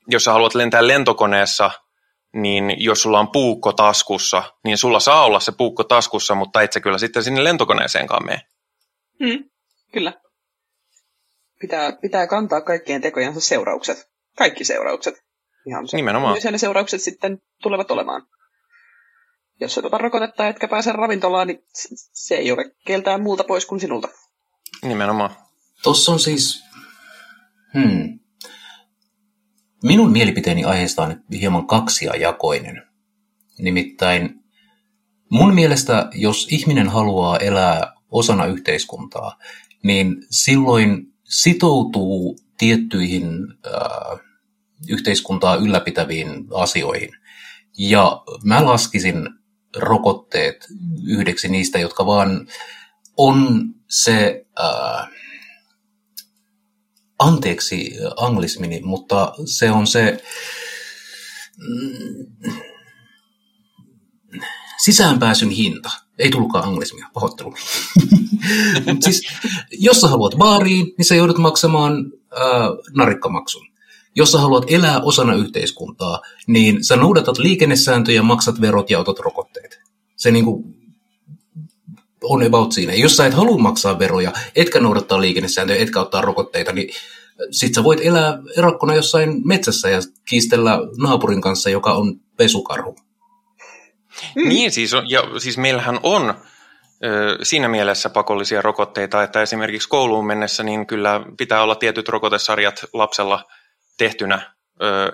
jos sä haluat lentää lentokoneessa, niin jos sulla on puukko taskussa, niin sulla saa olla se puukko taskussa, mutta et sä kyllä sitten sinne lentokoneeseenkaan mene. Hmm, kyllä pitää, pitää kantaa kaikkien tekojensa seuraukset. Kaikki seuraukset. Ihan se. Nimenomaan. Ne seuraukset sitten tulevat olemaan. Jos et ota rokotetta etkä pääse ravintolaan, niin se ei ole keltään muulta pois kuin sinulta. Nimenomaan. Tuossa on siis... Hmm. Minun mielipiteeni aiheesta on hieman kaksiajakoinen. Nimittäin mun mielestä, jos ihminen haluaa elää osana yhteiskuntaa, niin silloin sitoutuu tiettyihin äh, yhteiskuntaa ylläpitäviin asioihin. Ja mä laskisin rokotteet yhdeksi niistä, jotka vaan on se, äh, anteeksi anglismini, mutta se on se mm, sisäänpääsyn hinta. Ei tullutkaan anglismia, pahoittelu. (laughs) siis, jos sä haluat baariin, niin sä joudut maksamaan äh, narikkamaksun. Jos sä haluat elää osana yhteiskuntaa, niin sä noudatat liikennesääntöjä, maksat verot ja otat rokotteet. Se niin kuin on about siinä. Jos sä et halua maksaa veroja, etkä noudattaa liikennesääntöjä, etkä ottaa rokotteita, niin sit sä voit elää erakkona jossain metsässä ja kiistellä naapurin kanssa, joka on pesukarhu. Mm. Niin siis, ja siis meillähän on ö, siinä mielessä pakollisia rokotteita, että esimerkiksi kouluun mennessä niin kyllä pitää olla tietyt rokotesarjat lapsella tehtynä,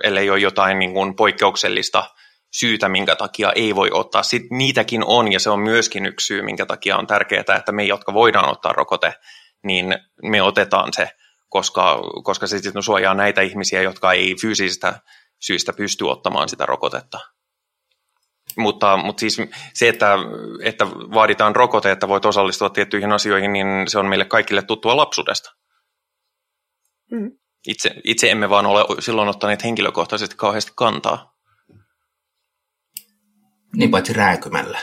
ellei ole jotain niin kuin poikkeuksellista syytä, minkä takia ei voi ottaa. Sitten niitäkin on, ja se on myöskin yksi syy, minkä takia on tärkeää, että me, jotka voidaan ottaa rokote, niin me otetaan se, koska, koska se sitten suojaa näitä ihmisiä, jotka ei fyysisistä syistä pysty ottamaan sitä rokotetta. Mutta, mutta siis se, että, että vaaditaan rokote, että voit osallistua tiettyihin asioihin, niin se on meille kaikille tuttua lapsuudesta. Mm. Itse, itse emme vaan ole silloin ottaneet henkilökohtaisesti kauheasti kantaa. Niin paitsi rääkymällä.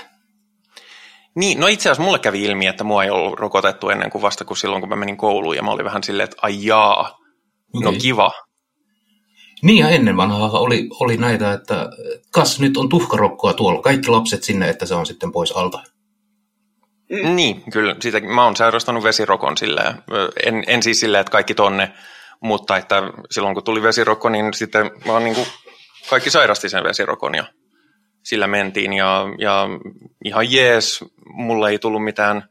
Niin, no itse asiassa mulle kävi ilmi, että mua ei ollut rokotettu ennen kuin vasta kuin silloin, kun mä menin kouluun, ja mä olin vähän silleen, että ai jaa, no okay. kiva. Niin ja ennen vanhaa oli, oli näitä, että kas nyt on tuhkarokkoa tuolla, kaikki lapset sinne, että se on sitten pois alta. Niin, kyllä. Siitä, mä oon sairastanut vesirokon silleen. En, en siis silleen, että kaikki tonne, mutta että silloin kun tuli vesirokko, niin sitten vaan niin kuin kaikki sairasti sen vesirokon ja sillä mentiin. Ja, ja ihan jees, mulle ei tullut mitään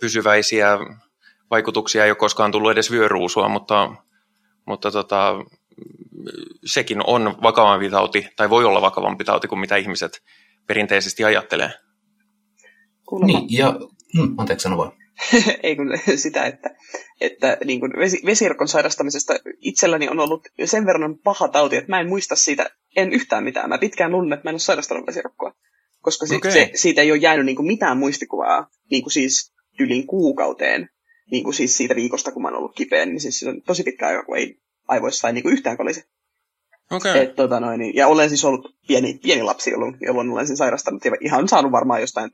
pysyväisiä vaikutuksia, ei ole koskaan tullut edes vyöruusua, mutta, mutta tota, sekin on vakavampi tauti, tai voi olla vakavampi tauti kuin mitä ihmiset perinteisesti ajattelee. Kuulemma. Niin, ja mm, anteeksi sano vaan. (laughs) Ei kun sitä, että, että niin vesi, vesirkon sairastamisesta itselläni on ollut sen verran paha tauti, että mä en muista siitä en yhtään mitään. Mä pitkään luulen, että mä en ole sairastanut vesirokkoa, koska okay. se, siitä ei ole jäänyt niin kuin mitään muistikuvaa niin kuin siis yli kuukauteen. Niin kuin siis siitä viikosta, kun mä oon ollut kipeä, niin siis se on tosi pitkä aika, kun ei aivoissa ei niin kuin yhtään kolisi. Okay. Et, tota noin, ja olen siis ollut pieni, pieni lapsi, jolloin, jolloin olen sen sairastanut ja ihan saanut varmaan jostain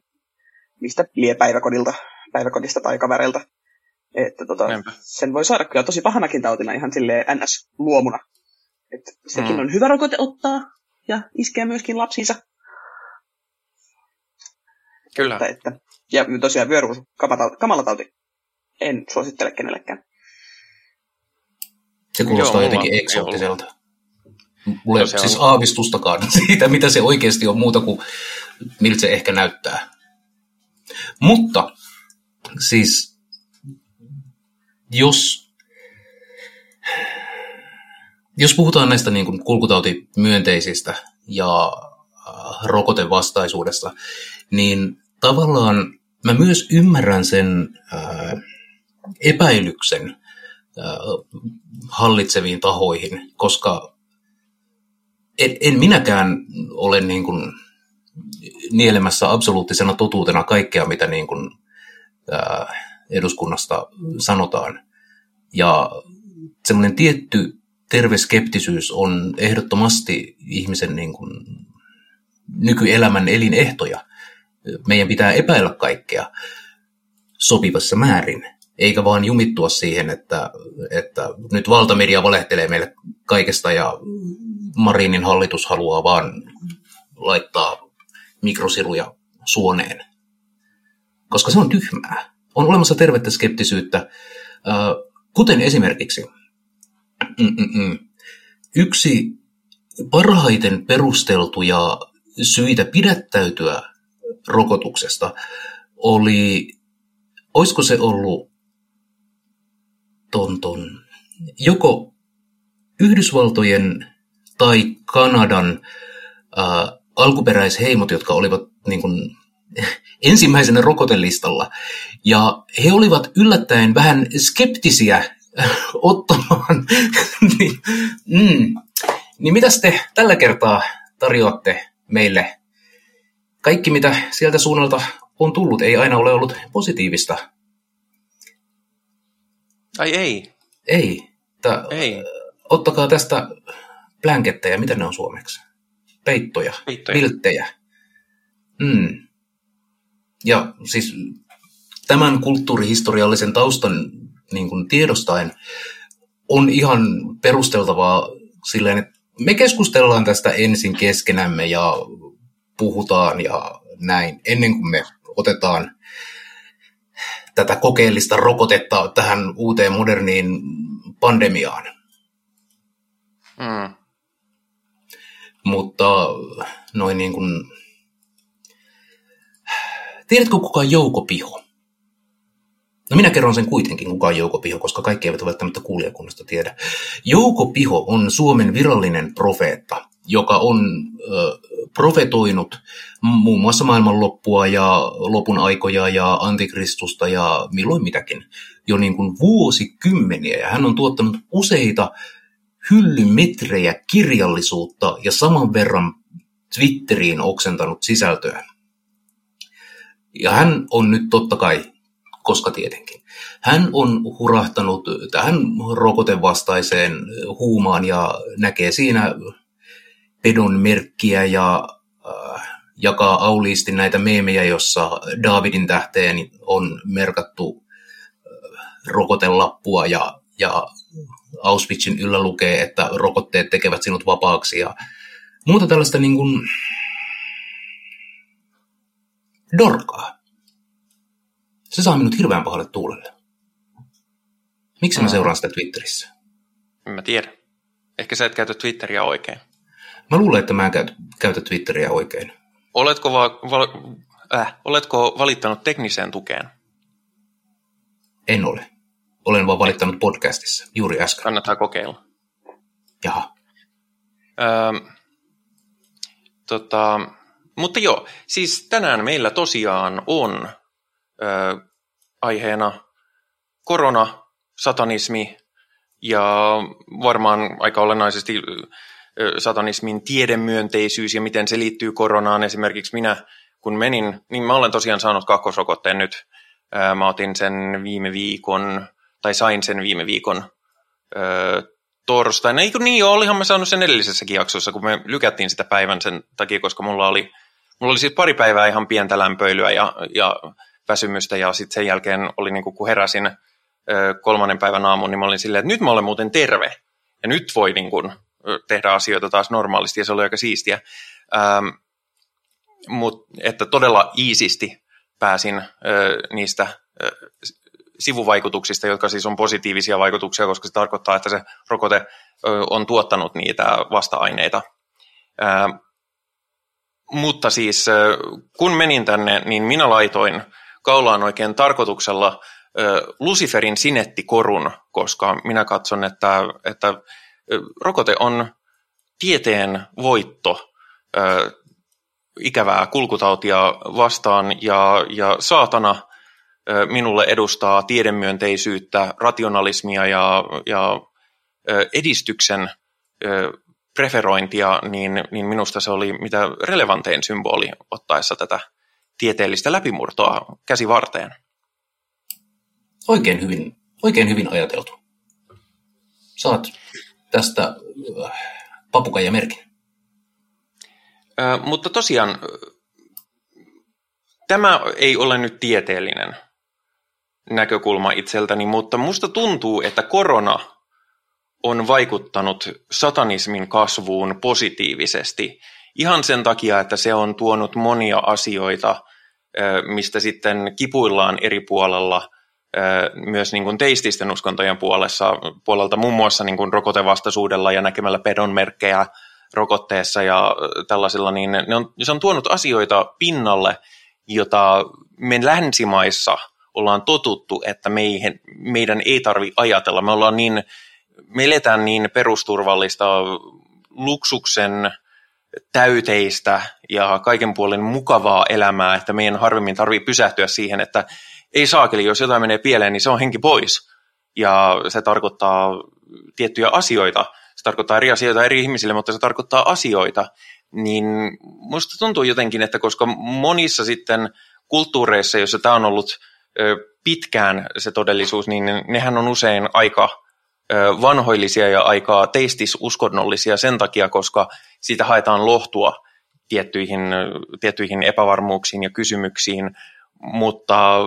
mistä lie päiväkodilta, päiväkodista tai kavereilta. Että tota, sen voi saada kyllä tosi pahanakin tautina ihan silleen NS-luomuna. Että sekin mm. on hyvä rokote ottaa ja iskeä myöskin lapsiinsa. Kyllä. Että, että, ja tosiaan vyöruus, kamala tauti. En suosittele kenellekään. Se kuulostaa Joo, jotenkin eksoottiselta. Mulla ei no, siis on... aavistustakaan (laughs) siitä, mitä se oikeasti on muuta kuin miltä se ehkä näyttää. Mutta siis jos, jos puhutaan näistä niin kuin kulkutautimyönteisistä ja äh, rokotevastaisuudesta, niin tavallaan mä myös ymmärrän sen äh, epäilyksen äh, hallitseviin tahoihin, koska en, en minäkään ole niin kuin nielemässä absoluuttisena totuutena kaikkea, mitä niin kuin, ää, eduskunnasta sanotaan. Ja semmoinen tietty terve skeptisyys on ehdottomasti ihmisen niin kuin, nykyelämän elinehtoja. Meidän pitää epäillä kaikkea sopivassa määrin, eikä vaan jumittua siihen, että, että nyt valtamedia valehtelee meille kaikesta ja Marinin hallitus haluaa vaan laittaa mikrosiruja suoneen. Koska se on tyhmää. On olemassa tervettä skeptisyyttä, kuten esimerkiksi mm-mm, yksi parhaiten perusteltuja syitä pidättäytyä rokotuksesta oli, olisiko se ollut ton, ton, joko Yhdysvaltojen tai Kanadan ää, alkuperäisheimot, jotka olivat niin kuin, ensimmäisenä rokotelistalla. Ja he olivat yllättäen vähän skeptisiä (laughs) ottamaan. niin, mm. niin mitäs te tällä kertaa tarjoatte meille? Kaikki, mitä sieltä suunnalta on tullut, ei aina ole ollut positiivista. Ai ei? Ei. Tää, ei. Ottakaa tästä blankettejä, mitä ne on suomeksi? peittoja, peittoja. vilttejä. Mm. Ja siis tämän kulttuurihistoriallisen taustan niin kuin tiedostaen on ihan perusteltavaa silleen, että me keskustellaan tästä ensin keskenämme ja puhutaan ja näin, ennen kuin me otetaan tätä kokeellista rokotetta tähän uuteen moderniin pandemiaan. Mm. Mutta noin niin kuin... Tiedätkö kuka on Jouko Piho? No minä kerron sen kuitenkin, kuka on Jouko Piho, koska kaikki eivät välttämättä kuulijakunnasta tiedä. Jouko Piho on Suomen virallinen profeetta. joka on ö, profetoinut muun muassa maailmanloppua ja lopun aikoja ja antikristusta ja milloin mitäkin jo niin kuin vuosikymmeniä. Ja hän on tuottanut useita hyllymetrejä kirjallisuutta ja saman verran Twitteriin oksentanut sisältöä. Ja hän on nyt totta kai, koska tietenkin, hän on hurahtanut tähän rokotevastaiseen huumaan ja näkee siinä pedon merkkiä ja äh, jakaa auliisti näitä meemejä, jossa Davidin tähteen on merkattu äh, rokotelappua ja, ja Auschwitzin yllä lukee, että rokotteet tekevät sinut vapaaksi ja muuta tällaista niin kuin dorkaa. Se saa minut hirveän pahalle tuulelle. Miksi mä seuraan sitä Twitterissä? En mä tiedä. Ehkä sä et käytä Twitteriä oikein. Mä luulen, että mä en käytä, käytä Twitteriä oikein. Oletko, va- va- äh, oletko valittanut tekniseen tukeen? En ole. Olen vaan valittanut podcastissa, juuri äsken. Kannattaa kokeilla. Jaha. Öö, tota, mutta joo, siis tänään meillä tosiaan on öö, aiheena korona, satanismi ja varmaan aika olennaisesti satanismin tiedemyönteisyys ja miten se liittyy koronaan. Esimerkiksi minä, kun menin, niin mä olen tosiaan saanut kakkosrokotteen nyt. Mä otin sen viime viikon, tai sain sen viime viikon torstaina. Eikö niin, olihan mä saanut sen edellisessäkin jaksossa, kun me lykättiin sitä päivän sen takia, koska mulla oli, mulla oli siis pari päivää ihan pientä lämpöilyä ja, ja väsymystä, ja sitten sen jälkeen oli niin kuin, kun heräsin kolmannen päivän aamun, niin mä olin silleen, että nyt mä olen muuten terve, ja nyt voi niin kuin, tehdä asioita taas normaalisti, ja se oli aika siistiä. Ähm, mut, että todella iisisti pääsin äh, niistä äh, sivuvaikutuksista, jotka siis on positiivisia vaikutuksia, koska se tarkoittaa, että se rokote äh, on tuottanut niitä vasta-aineita. Mutta siis kun menin tänne, niin minä laitoin kaulaan oikein tarkoituksella Luciferin sinettikorun, koska minä katson, että, että rokote on tieteen voitto ikävää kulkutautia vastaan ja, ja saatana minulle edustaa tiedemyönteisyyttä, rationalismia ja, ja edistyksen preferointia, niin, niin minusta se oli mitä relevantein symboli ottaessa tätä tieteellistä läpimurtoa käsivarteen. Oikein hyvin, oikein hyvin ajateltu. Saat tästä äh, merkin. Ö, mutta tosiaan, tämä ei ole nyt tieteellinen näkökulma itseltäni, mutta musta tuntuu, että korona on vaikuttanut satanismin kasvuun positiivisesti. Ihan sen takia, että se on tuonut monia asioita, mistä sitten kipuillaan eri puolella myös niin kuin teististen uskontojen puolessa, puolelta muun muassa niin kuin rokotevastaisuudella ja näkemällä pedon merkkejä rokotteessa ja tällaisilla, niin ne on, se on tuonut asioita pinnalle, jota me länsimaissa ollaan totuttu, että meihin, meidän ei tarvi ajatella. Me ollaan niin, me eletään niin perusturvallista luksuksen täyteistä ja kaiken puolen mukavaa elämää, että meidän harvemmin tarvii pysähtyä siihen, että ei saakeli, jos jotain menee pieleen, niin se on henki pois. Ja se tarkoittaa tiettyjä asioita. Se tarkoittaa eri asioita eri ihmisille, mutta se tarkoittaa asioita. Niin musta tuntuu jotenkin, että koska monissa sitten kulttuureissa, joissa tämä on ollut pitkään se todellisuus, niin nehän on usein aika vanhoillisia ja aika teistis-uskonnollisia sen takia, koska siitä haetaan lohtua tiettyihin, tiettyihin epävarmuuksiin ja kysymyksiin, mutta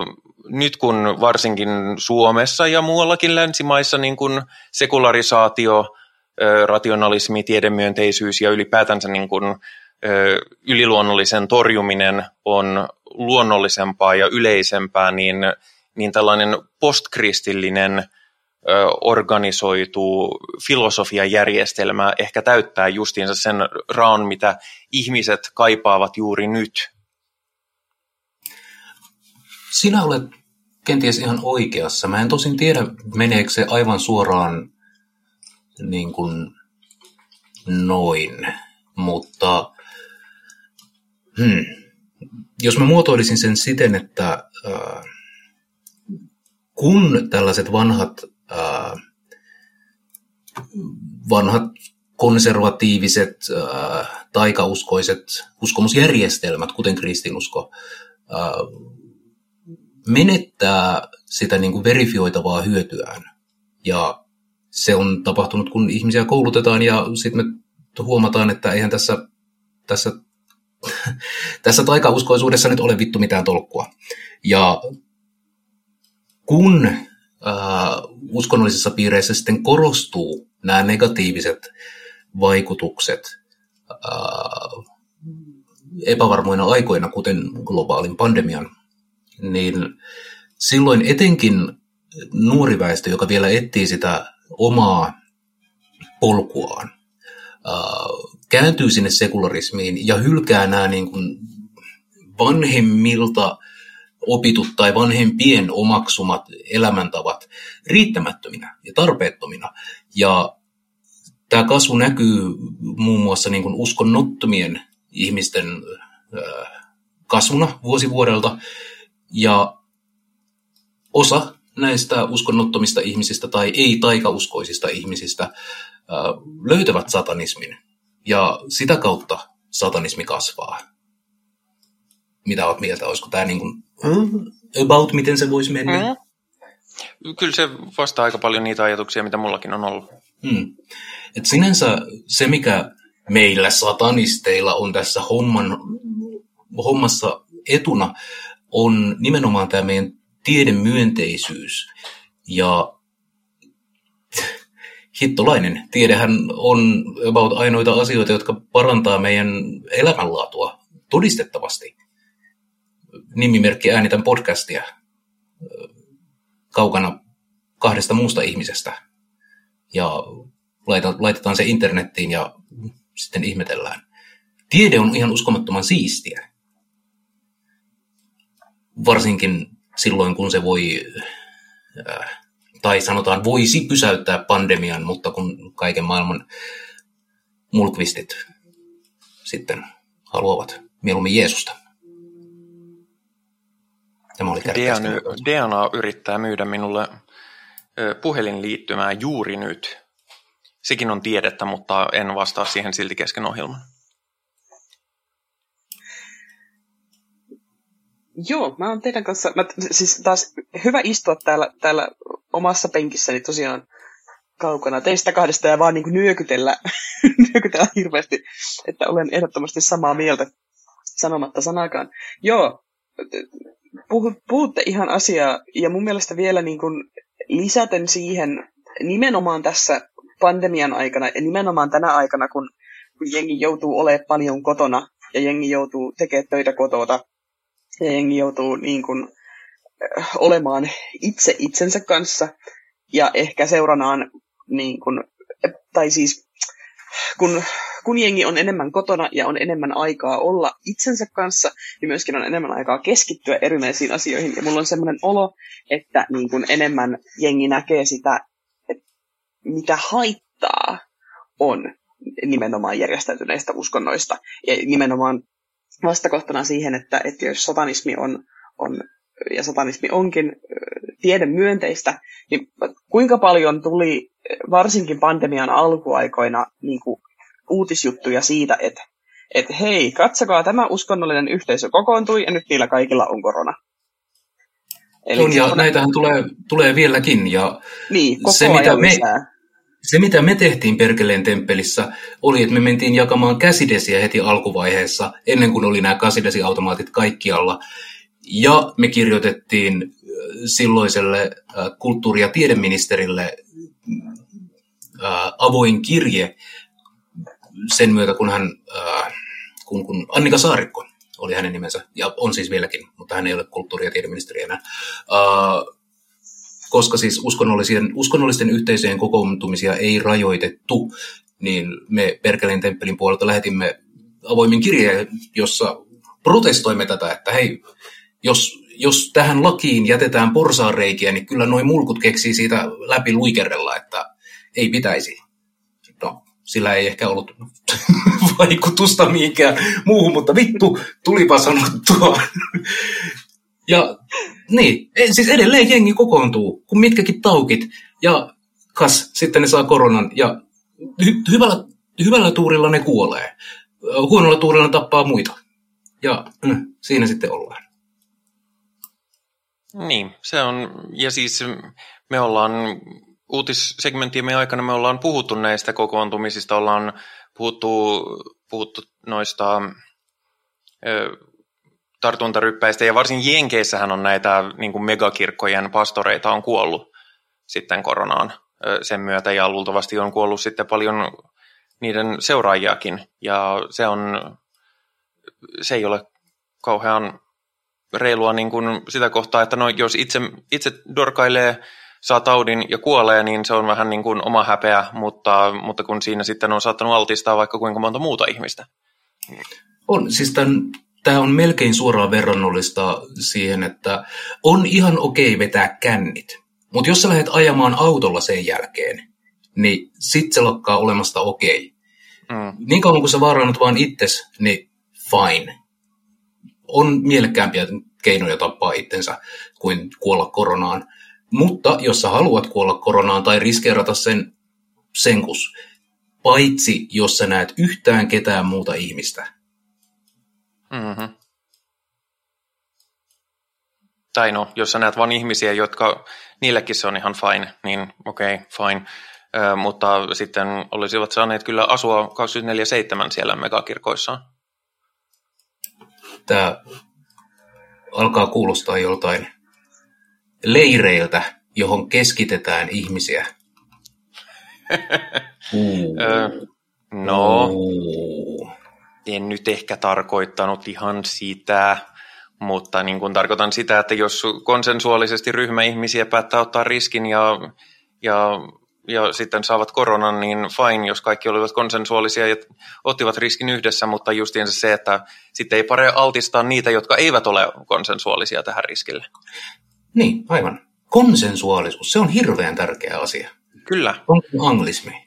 nyt kun varsinkin Suomessa ja muuallakin länsimaissa niin kun sekularisaatio, rationalismi, tiedemyönteisyys ja ylipäätänsä niin kun, yliluonnollisen torjuminen on luonnollisempaa ja yleisempää, niin, niin tällainen postkristillinen organisoitu filosofiajärjestelmä ehkä täyttää justiinsa sen raon, mitä ihmiset kaipaavat juuri nyt. Sinä olet kenties ihan oikeassa. Mä en tosin tiedä, meneekö se aivan suoraan niin kuin noin. Mutta hmm, jos mä muotoilisin sen siten, että äh, kun tällaiset vanhat, vanhat konservatiiviset, taikauskoiset uskomusjärjestelmät, kuten kristinusko, menettää sitä niin kuin verifioitavaa hyötyään. Ja se on tapahtunut, kun ihmisiä koulutetaan ja sitten me huomataan, että eihän tässä, tässä, (laughs) tässä taikauskoisuudessa nyt ole vittu mitään tolkkua. Ja kun äh, uskonnollisissa piireissä sitten korostuu nämä negatiiviset vaikutukset äh, epävarmoina aikoina, kuten globaalin pandemian, niin silloin etenkin nuori väestö, joka vielä etsii sitä omaa polkuaan, äh, kääntyy sinne sekularismiin ja hylkää nämä niin kuin vanhemmilta opitut tai vanhempien omaksumat elämäntavat riittämättöminä ja tarpeettomina. Ja tämä kasvu näkyy muun muassa niin kuin uskonnottomien ihmisten kasvuna vuosi vuodelta. Ja osa näistä uskonnottomista ihmisistä tai ei-taikauskoisista ihmisistä löytävät satanismin. Ja sitä kautta satanismi kasvaa. Mitä olet mieltä? Olisiko tämä niin kuin, about miten se voisi mennä? Mm. Kyllä se vastaa aika paljon niitä ajatuksia, mitä mullakin on ollut. Hmm. Et sinänsä se, mikä meillä satanisteilla on tässä homman, hommassa etuna, on nimenomaan tämä meidän tiedemyönteisyys. Ja (laughs) hittolainen, tiedehän on about ainoita asioita, jotka parantaa meidän elämänlaatua todistettavasti. Nimimerkki äänitän podcastia kaukana kahdesta muusta ihmisestä. Ja laitetaan se internettiin ja sitten ihmetellään. Tiede on ihan uskomattoman siistiä. Varsinkin silloin, kun se voi, tai sanotaan voisi pysäyttää pandemian, mutta kun kaiken maailman mulkvistit sitten haluavat mieluummin Jeesusta. Tämä oli DNA, DNA yrittää myydä minulle puhelinliittymää juuri nyt. Sekin on tiedettä, mutta en vastaa siihen silti kesken ohjelman. Joo, mä oon teidän kanssa, mä, siis taas hyvä istua täällä, täällä omassa penkissäni tosiaan kaukana teistä kahdesta ja vaan niin kuin nyökytellä, (laughs) nyökytellä hirveästi, että olen ehdottomasti samaa mieltä sanomatta sanakaan. Joo, puh, puhutte ihan asiaa ja mun mielestä vielä niin kuin lisäten siihen nimenomaan tässä pandemian aikana ja nimenomaan tänä aikana, kun, kun jengi joutuu olemaan paljon kotona ja jengi joutuu tekemään töitä kotota ja jengi joutuu niin kuin, äh, olemaan itse itsensä kanssa ja ehkä seuranaan, niin kuin, tai siis kun, kun jengi on enemmän kotona ja on enemmän aikaa olla itsensä kanssa, niin myöskin on enemmän aikaa keskittyä erinäisiin asioihin. Ja mulla on sellainen olo, että niin kuin enemmän jengi näkee sitä, että mitä haittaa on nimenomaan järjestäytyneistä uskonnoista. Ja nimenomaan vastakohtana siihen, että, että jos satanismi on, on ja satanismi onkin tiedemyönteistä, niin kuinka paljon tuli varsinkin pandemian alkuaikoina niin kuin uutisjuttuja siitä, että että hei, katsokaa, tämä uskonnollinen yhteisö kokoontui ja nyt niillä kaikilla on korona. Eli on, ja näitähän tulee, tulee vieläkin. Ja niin, koko se, mitä me, se, mitä me tehtiin Perkeleen temppelissä, oli, että me mentiin jakamaan käsidesiä heti alkuvaiheessa, ennen kuin oli nämä käsidesiautomaatit kaikkialla. Ja me kirjoitettiin silloiselle kulttuuri- ja tiedeministerille avoin kirje sen myötä, kun hän, kun, kun Annika Saarikko oli hänen nimensä, ja on siis vieläkin, mutta hän ei ole kulttuuri- ja tiedeministeri enää, koska siis uskonnollisten, uskonnollisten yhteisöjen kokoontumisia ei rajoitettu, niin me Perkeleen temppelin puolelta lähetimme avoimen kirjeen, jossa protestoimme tätä, että hei, jos, jos tähän lakiin jätetään porsaanreikiä, niin kyllä noin mulkut keksii siitä läpi luikerella, että ei pitäisi. Sillä ei ehkä ollut (laughs) vaikutusta mihinkään muuhun, mutta vittu, tulipa sanottua. (laughs) ja niin, siis edelleen jengi kokoontuu, kun mitkäkin taukit. Ja kas, sitten ne saa koronan ja hy- hyvällä, hyvällä tuurilla ne kuolee. Huonolla tuurilla ne tappaa muita. Ja mm, siinä sitten ollaan. Niin, se on, ja siis me ollaan uutissegmenttiemme aikana me ollaan puhuttu näistä kokoontumisista, ollaan puhuttu, puhuttu noista ö, tartuntaryppäistä, ja varsin Jenkeissähän on näitä niin kuin megakirkkojen pastoreita on kuollut sitten koronaan ö, sen myötä, ja luultavasti on kuollut sitten paljon niiden seuraajiakin, ja se on, se ei ole kauhean reilua niin kuin sitä kohtaa, että no, jos itse, itse dorkailee saa taudin ja kuolee, niin se on vähän niin kuin oma häpeä, mutta, mutta kun siinä sitten on saattanut altistaa vaikka kuinka monta muuta ihmistä. On, siis tämän, tämä on melkein suoraan verrannollista siihen, että on ihan okei vetää kännit, mutta jos sä lähdet ajamaan autolla sen jälkeen, niin sit se lakkaa olemasta okei. Mm. Niin kauan kuin sä vaarannut vaan itses, niin fine. On mielekkäämpiä keinoja tappaa itsensä kuin kuolla koronaan. Mutta jos sä haluat kuolla koronaan tai riskeerata sen senkus, paitsi jos sä näet yhtään ketään muuta ihmistä. Mm-hmm. Tai no, jos sä näet vain ihmisiä, jotka, niillekin se on ihan fine, niin okei, okay, fine. Ö, mutta sitten olisivat saaneet kyllä asua 24-7 siellä megakirkoissaan. Tämä alkaa kuulostaa joltain leireiltä, johon keskitetään ihmisiä? (laughs) no, en nyt ehkä tarkoittanut ihan sitä, mutta niin kuin tarkoitan sitä, että jos konsensuaalisesti ryhmä ihmisiä päättää ottaa riskin ja, ja, ja sitten saavat koronan, niin fine, jos kaikki olivat konsensuaalisia ja ottivat riskin yhdessä, mutta justiinsa se, että sitten ei pare altistaa niitä, jotka eivät ole konsensuaalisia tähän riskille. Niin, aivan. Konsensuaalisuus, se on hirveän tärkeä asia. Kyllä. On anglismi.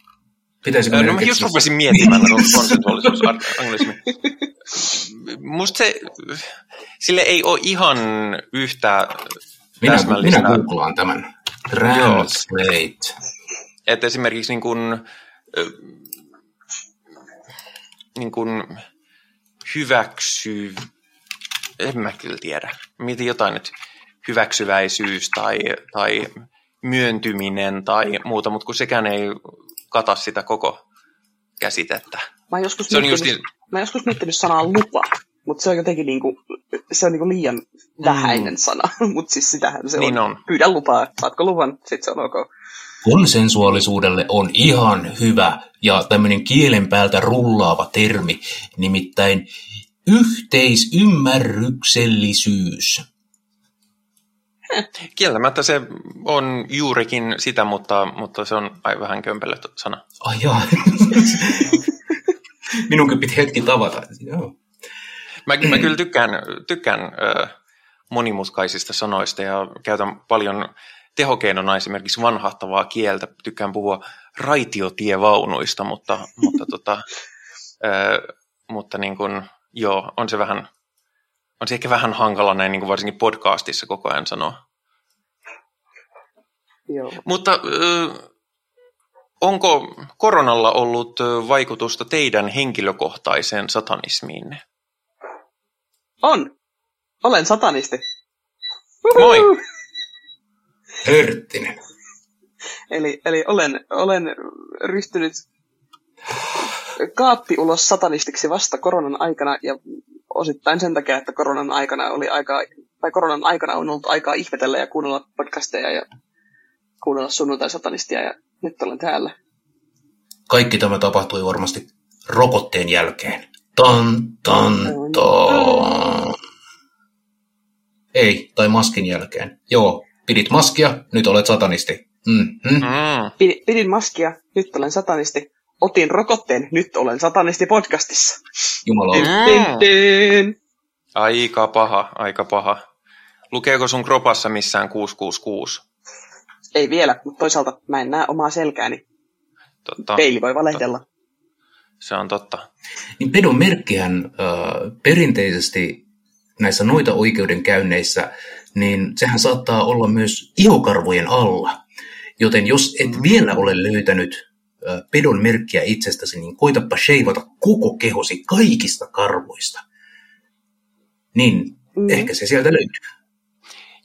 Pitäisikö no mä just rupesin miettimään (laughs) konsensuaalisuus anglismi. Musta se, sille ei ole ihan yhtä minä, minä googlaan tämän. Translate. Että esimerkiksi niin kuin, niin kuin hyväksy, en mä kyllä tiedä. Mietin jotain nyt hyväksyväisyys tai, tai myöntyminen tai muuta, mutta kun sekään ei kata sitä koko käsitettä. Mä oon joskus, miettinyt, justiin... mä joskus miettinyt sanaa lupa, mutta se on jotenkin niinku, se on niinku liian vähäinen mm. sana, (laughs) mutta siis sitähän se niin on. on. Pyydä lupaa, saatko luvan, sit se on ok. Konsensuaalisuudelle on ihan hyvä ja tämmöinen kielen päältä rullaava termi, nimittäin yhteisymmärryksellisyys. (laughs) Kieltämättä se on juurikin sitä, mutta, mutta se on aivan vähän kömpelö sana. Ai joo. (laughs) Minunkin piti hetki tavata. Joo. Mä, mä kyllä tykkään, tykkään ö, monimutkaisista sanoista ja käytän paljon tehokeinona esimerkiksi vanhahtavaa kieltä. Tykkään puhua raitiotievaunuista, mutta, mutta, tota, ö, mutta niin kun, joo, on se vähän on se ehkä vähän hankala näin niin kuin varsinkin podcastissa koko ajan sanoa. Joo. Mutta onko koronalla ollut vaikutusta teidän henkilökohtaiseen satanismiinne? On. Olen satanisti. Moi. Hörttinen. Eli, eli olen, olen ryhtynyt kaappi ulos satanistiksi vasta koronan aikana ja osittain sen takia, että koronan aikana oli aika, tai koronan aikana on ollut aikaa ihmetellä ja kuunnella podcasteja ja kuunnella sunnuntai-satanistia ja nyt olen täällä. Kaikki tämä tapahtui varmasti rokotteen jälkeen. Tan, tan, tan. Ei, tai maskin jälkeen. Joo, pidit maskia, nyt olet satanisti. Mm-hmm. Mm. Pidin, pidin maskia, nyt olen satanisti otin rokotteen, nyt olen satanisti podcastissa. Jumala. Aika paha, aika paha. Lukeeko sun kropassa missään 666? Ei vielä, mutta toisaalta mä en näe omaa selkääni. Totta. Peili voi valehdella. Se on totta. Niin pedon merkkihän äh, perinteisesti näissä noita oikeudenkäynneissä, niin sehän saattaa olla myös ihokarvojen alla. Joten jos et mm. vielä ole löytänyt pedon merkkiä itsestäsi, niin koitapa sheivata koko kehosi kaikista karvoista. Niin mm. ehkä se sieltä löytyy.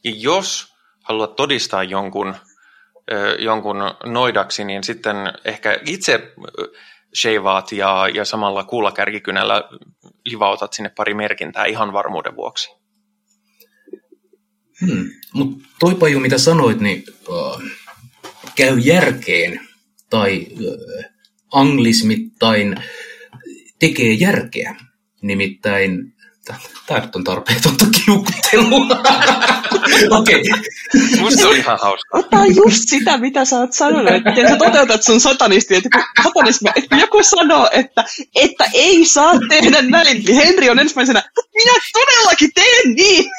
Ja jos haluat todistaa jonkun, jonkun noidaksi, niin sitten ehkä itse sheivaat ja, ja samalla kuulakärkikynällä livautat sinne pari merkintää ihan varmuuden vuoksi. Hmm. Mutta toi Paju, mitä sanoit, niin uh, käy järkeen tai anglismittain tekee järkeä. Nimittäin Tämä nyt on tarpeetonta kiukuttelua. (laughs) Okei. Okay. Musta se oli ihan hauska. Ota just sitä, mitä sä oot sanonut, että sä toteutat sun satanisti, että kun, satanismi, että joku sanoo, että, että ei saa tehdä näin, niin Henri on ensimmäisenä, minä todellakin teen niin.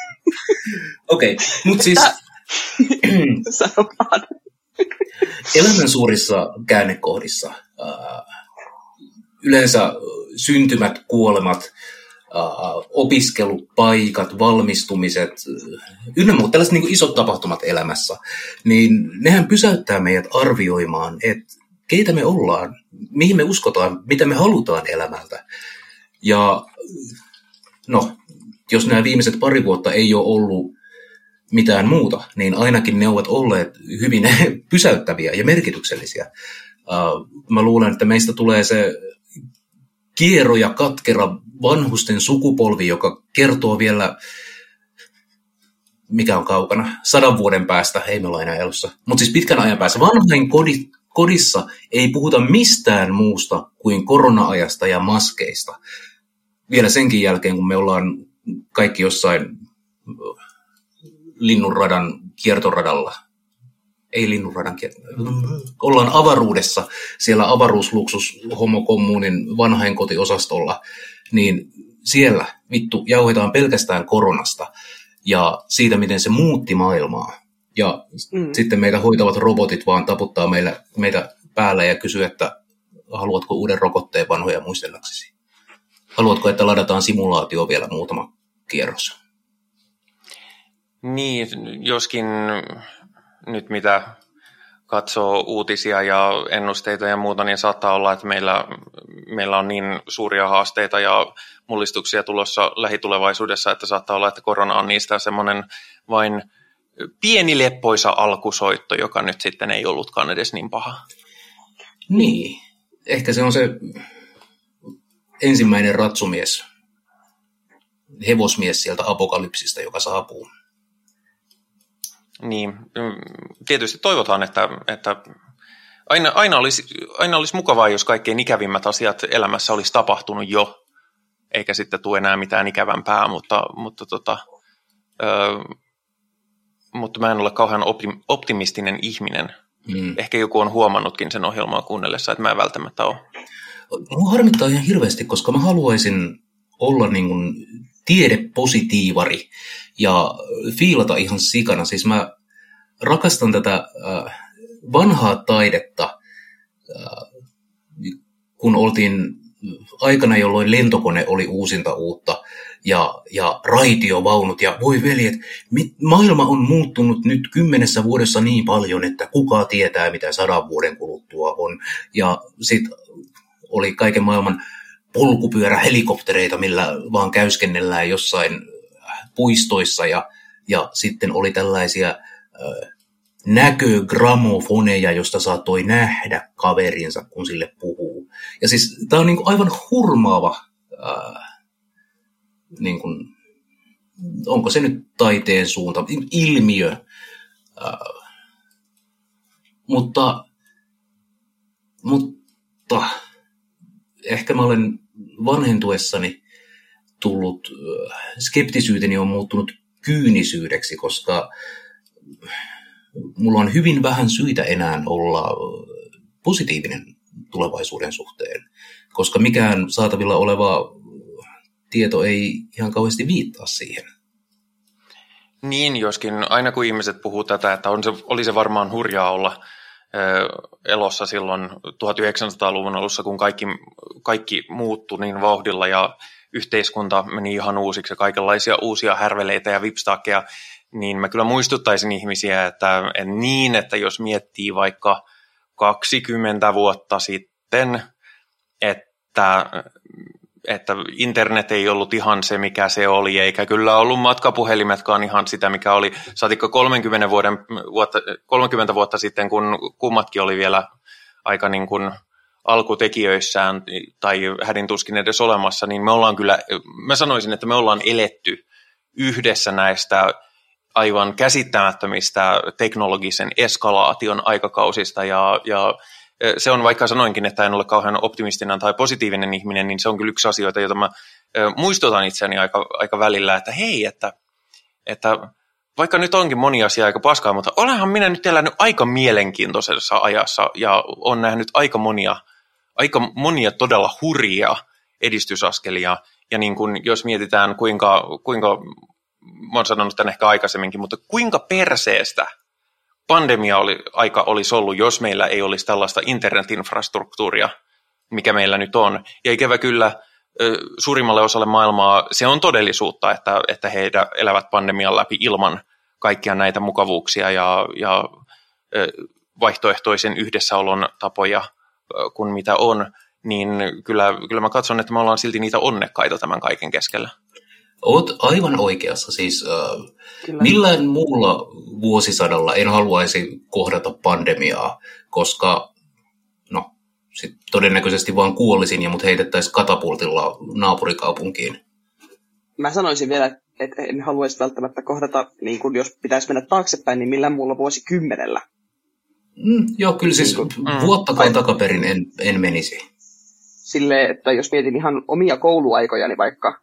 Okei, okay, mutta siis... (clears throat) Sano vaan. Elämän suurissa käännekohdissa yleensä syntymät, kuolemat, opiskelupaikat, valmistumiset, ynnä muut tällaiset niin isot tapahtumat elämässä, niin nehän pysäyttää meidät arvioimaan, että keitä me ollaan, mihin me uskotaan, mitä me halutaan elämältä. Ja no, jos nämä viimeiset pari vuotta ei ole ollut mitään muuta, niin ainakin ne ovat olleet hyvin (laughs) pysäyttäviä ja merkityksellisiä. Mä luulen, että meistä tulee se kiero ja katkera vanhusten sukupolvi, joka kertoo vielä, mikä on kaukana, sadan vuoden päästä, ei me olla enää elossa, mutta siis pitkän ajan päässä. Vanhojen kodit, kodissa ei puhuta mistään muusta kuin korona-ajasta ja maskeista. Vielä senkin jälkeen, kun me ollaan kaikki jossain linnunradan kiertoradalla ei linnunradan ollaan avaruudessa, siellä avaruusluksus homokommuunin vanhainkotiosastolla, niin siellä vittu jauhetaan pelkästään koronasta ja siitä, miten se muutti maailmaa. Ja mm. sitten meitä hoitavat robotit vaan taputtaa meillä, meitä päällä ja kysyy, että haluatko uuden rokotteen vanhoja muistellaksesi? Haluatko, että ladataan simulaatio vielä muutama kierros? Niin, joskin nyt mitä katsoo uutisia ja ennusteita ja muuta, niin saattaa olla, että meillä, meillä on niin suuria haasteita ja mullistuksia tulossa lähitulevaisuudessa, että saattaa olla, että korona on niistä semmoinen vain pieni leppoisa alkusoitto, joka nyt sitten ei ollutkaan edes niin paha. Niin, ehkä se on se ensimmäinen ratsumies, hevosmies sieltä apokalypsista, joka saapuu. Niin, mm, tietysti toivotaan, että, että aina, aina, olisi, aina olisi mukavaa, jos kaikkein ikävimmät asiat elämässä olisi tapahtunut jo, eikä sitten tule enää mitään ikävämpää, mutta, mutta, tota, ö, mutta mä en ole kauhean optimistinen ihminen. Mm. Ehkä joku on huomannutkin sen ohjelmaa kuunnellessa, että mä en välttämättä ole. Mua harmittaa ihan hirveästi, koska mä haluaisin olla niin kuin tiedepositiivari ja fiilata ihan sikana. Siis mä rakastan tätä äh, vanhaa taidetta, äh, kun oltiin aikana, jolloin lentokone oli uusinta uutta ja, ja raitiovaunut ja voi veljet, mit, maailma on muuttunut nyt kymmenessä vuodessa niin paljon, että kuka tietää, mitä sadan vuoden kuluttua on. Ja sitten oli kaiken maailman polkupyörähelikoptereita, millä vaan käyskennellään jossain puistoissa ja, ja sitten oli tällaisia äh, näkögramofoneja, josta saattoi nähdä kaverinsa, kun sille puhuu. Ja siis tämä on niin kuin aivan hurmaava, äh, niin kuin, onko se nyt taiteen suunta, ilmiö. Äh, mutta, mutta ehkä mä olen vanhentuessani tullut, skeptisyyteni on muuttunut kyynisyydeksi, koska mulla on hyvin vähän syitä enää olla positiivinen tulevaisuuden suhteen, koska mikään saatavilla oleva tieto ei ihan kauheasti viittaa siihen. Niin, joskin aina kun ihmiset puhuu tätä, että on se, oli se varmaan hurjaa olla elossa silloin 1900-luvun alussa, kun kaikki, kaikki muuttui niin vauhdilla ja yhteiskunta meni ihan uusiksi ja kaikenlaisia uusia härveleitä ja vipstakeja, niin mä kyllä muistuttaisin ihmisiä, että, että niin, että jos miettii vaikka 20 vuotta sitten, että että internet ei ollut ihan se, mikä se oli, eikä kyllä ollut matkapuhelimetkaan ihan sitä, mikä oli. Saatikko 30, vuoden, vuotta, 30 vuotta sitten, kun kummatkin oli vielä aika niin kuin alkutekijöissään tai hädin tuskin edes olemassa, niin me ollaan kyllä, mä sanoisin, että me ollaan eletty yhdessä näistä aivan käsittämättömistä teknologisen eskalaation aikakausista. Ja, ja se on vaikka sanoinkin, että en ole kauhean optimistinen tai positiivinen ihminen, niin se on kyllä yksi asioita, jota mä muistutan itseäni aika, aika välillä, että hei, että, että vaikka nyt onkin moni asia aika paskaa, mutta olenhan minä nyt elänyt aika mielenkiintoisessa ajassa ja on nähnyt aika monia, aika monia todella hurjia edistysaskelia. Ja niin kun, jos mietitään, kuinka, kuinka, mä oon sanonut tämän ehkä aikaisemminkin, mutta kuinka perseestä pandemia oli, aika olisi ollut, jos meillä ei olisi tällaista internetinfrastruktuuria, mikä meillä nyt on. Ja ikävä kyllä suurimmalle osalle maailmaa se on todellisuutta, että, että he elävät pandemian läpi ilman kaikkia näitä mukavuuksia ja, ja vaihtoehtoisen yhdessäolon tapoja kuin mitä on, niin kyllä, kyllä mä katson, että me ollaan silti niitä onnekkaita tämän kaiken keskellä. Oot aivan oikeassa. Siis äh, millään muulla vuosisadalla en haluaisi kohdata pandemiaa, koska no, sit todennäköisesti vaan kuolisin ja mut heitettäisiin katapultilla naapurikaupunkiin. Mä sanoisin vielä, että en haluaisi välttämättä kohdata, niin kun jos pitäisi mennä taaksepäin, niin millään muulla vuosikymmenellä. Mm, joo, kyllä siis niin kun, mm. vuottakaan takaperin en, en menisi. Sille, että jos mietin ihan omia kouluaikojani vaikka,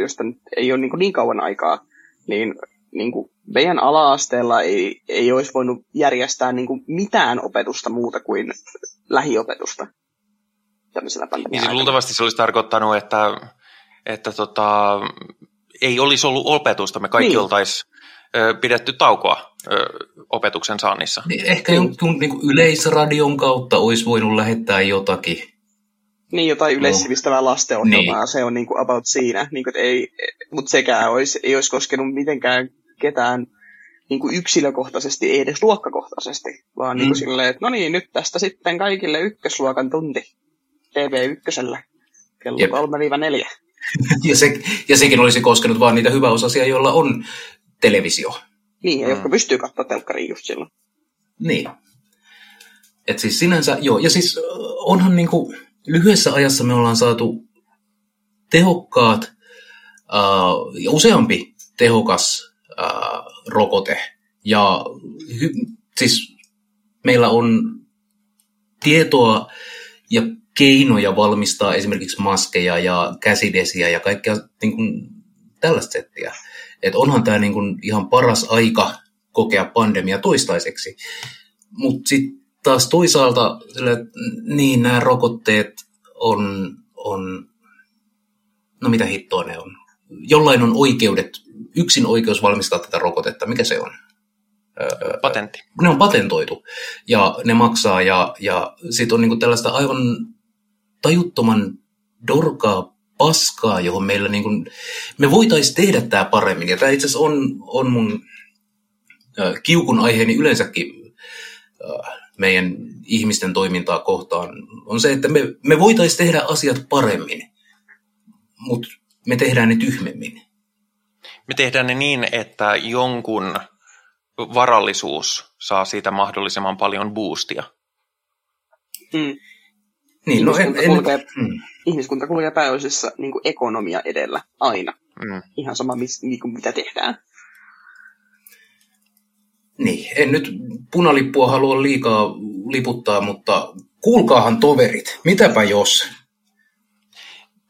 josta nyt ei ole niin, niin kauan aikaa, niin, niin kuin meidän ala-asteella ei, ei olisi voinut järjestää niin kuin mitään opetusta muuta kuin lähiopetusta tämmöisellä niin, siis luultavasti se olisi tarkoittanut, että, että tota, ei olisi ollut opetusta, me kaikki niin. oltaisiin pidetty taukoa opetuksen saannissa. Niin ehkä jonkun niin yleisradion kautta olisi voinut lähettää jotakin niin, jotain yleissivistävää no. lastenohjelmaa, niin. se on niin kuin about siinä. Niin kuin, ei, mutta sekään olisi, ei olisi koskenut mitenkään ketään niin kuin yksilökohtaisesti, ei edes luokkakohtaisesti, vaan niin mm. niin kuin silleen, että no niin, nyt tästä sitten kaikille ykkösluokan tunti TV1 kello 3-4. (laughs) ja, se, ja sekin olisi koskenut vain niitä hyväosaisia, joilla on televisio. Niin, ja mm. jotka pystyy katsoa telkkariin just silloin. Niin. Et siis sinänsä, joo, ja siis onhan niinku, lyhyessä ajassa me ollaan saatu tehokkaat uh, ja useampi tehokas uh, rokote. Ja hy, siis meillä on tietoa ja keinoja valmistaa esimerkiksi maskeja ja käsidesiä ja kaikkea niin kuin, tällaista settiä. Että onhan tämä niin kuin, ihan paras aika kokea pandemia toistaiseksi. Mutta sitten taas toisaalta niin nämä rokotteet on, on, no mitä hittoa ne on. Jollain on oikeudet, yksin oikeus valmistaa tätä rokotetta. Mikä se on? Patentti. Ne on patentoitu ja ne maksaa ja, ja sitten on niinku tällaista aivan tajuttoman dorkaa paskaa, johon meillä niinku, me voitaisiin tehdä tämä paremmin. Ja tämä itse asiassa on, on mun äh, kiukun aiheeni yleensäkin äh, meidän ihmisten toimintaa kohtaan, on se, että me, me voitaisiin tehdä asiat paremmin, mutta me tehdään ne tyhmemmin. Me tehdään ne niin, että jonkun varallisuus saa siitä mahdollisimman paljon boostia. Mm. Niin, no ihmiskunta, en, en, kulkee, mm. ihmiskunta kulkee pääosissa niin ekonomia edellä aina. Mm. Ihan sama, mis, niin kuin mitä tehdään. Niin, en nyt punalippua halua liikaa liputtaa, mutta kuulkaahan toverit, mitäpä jos?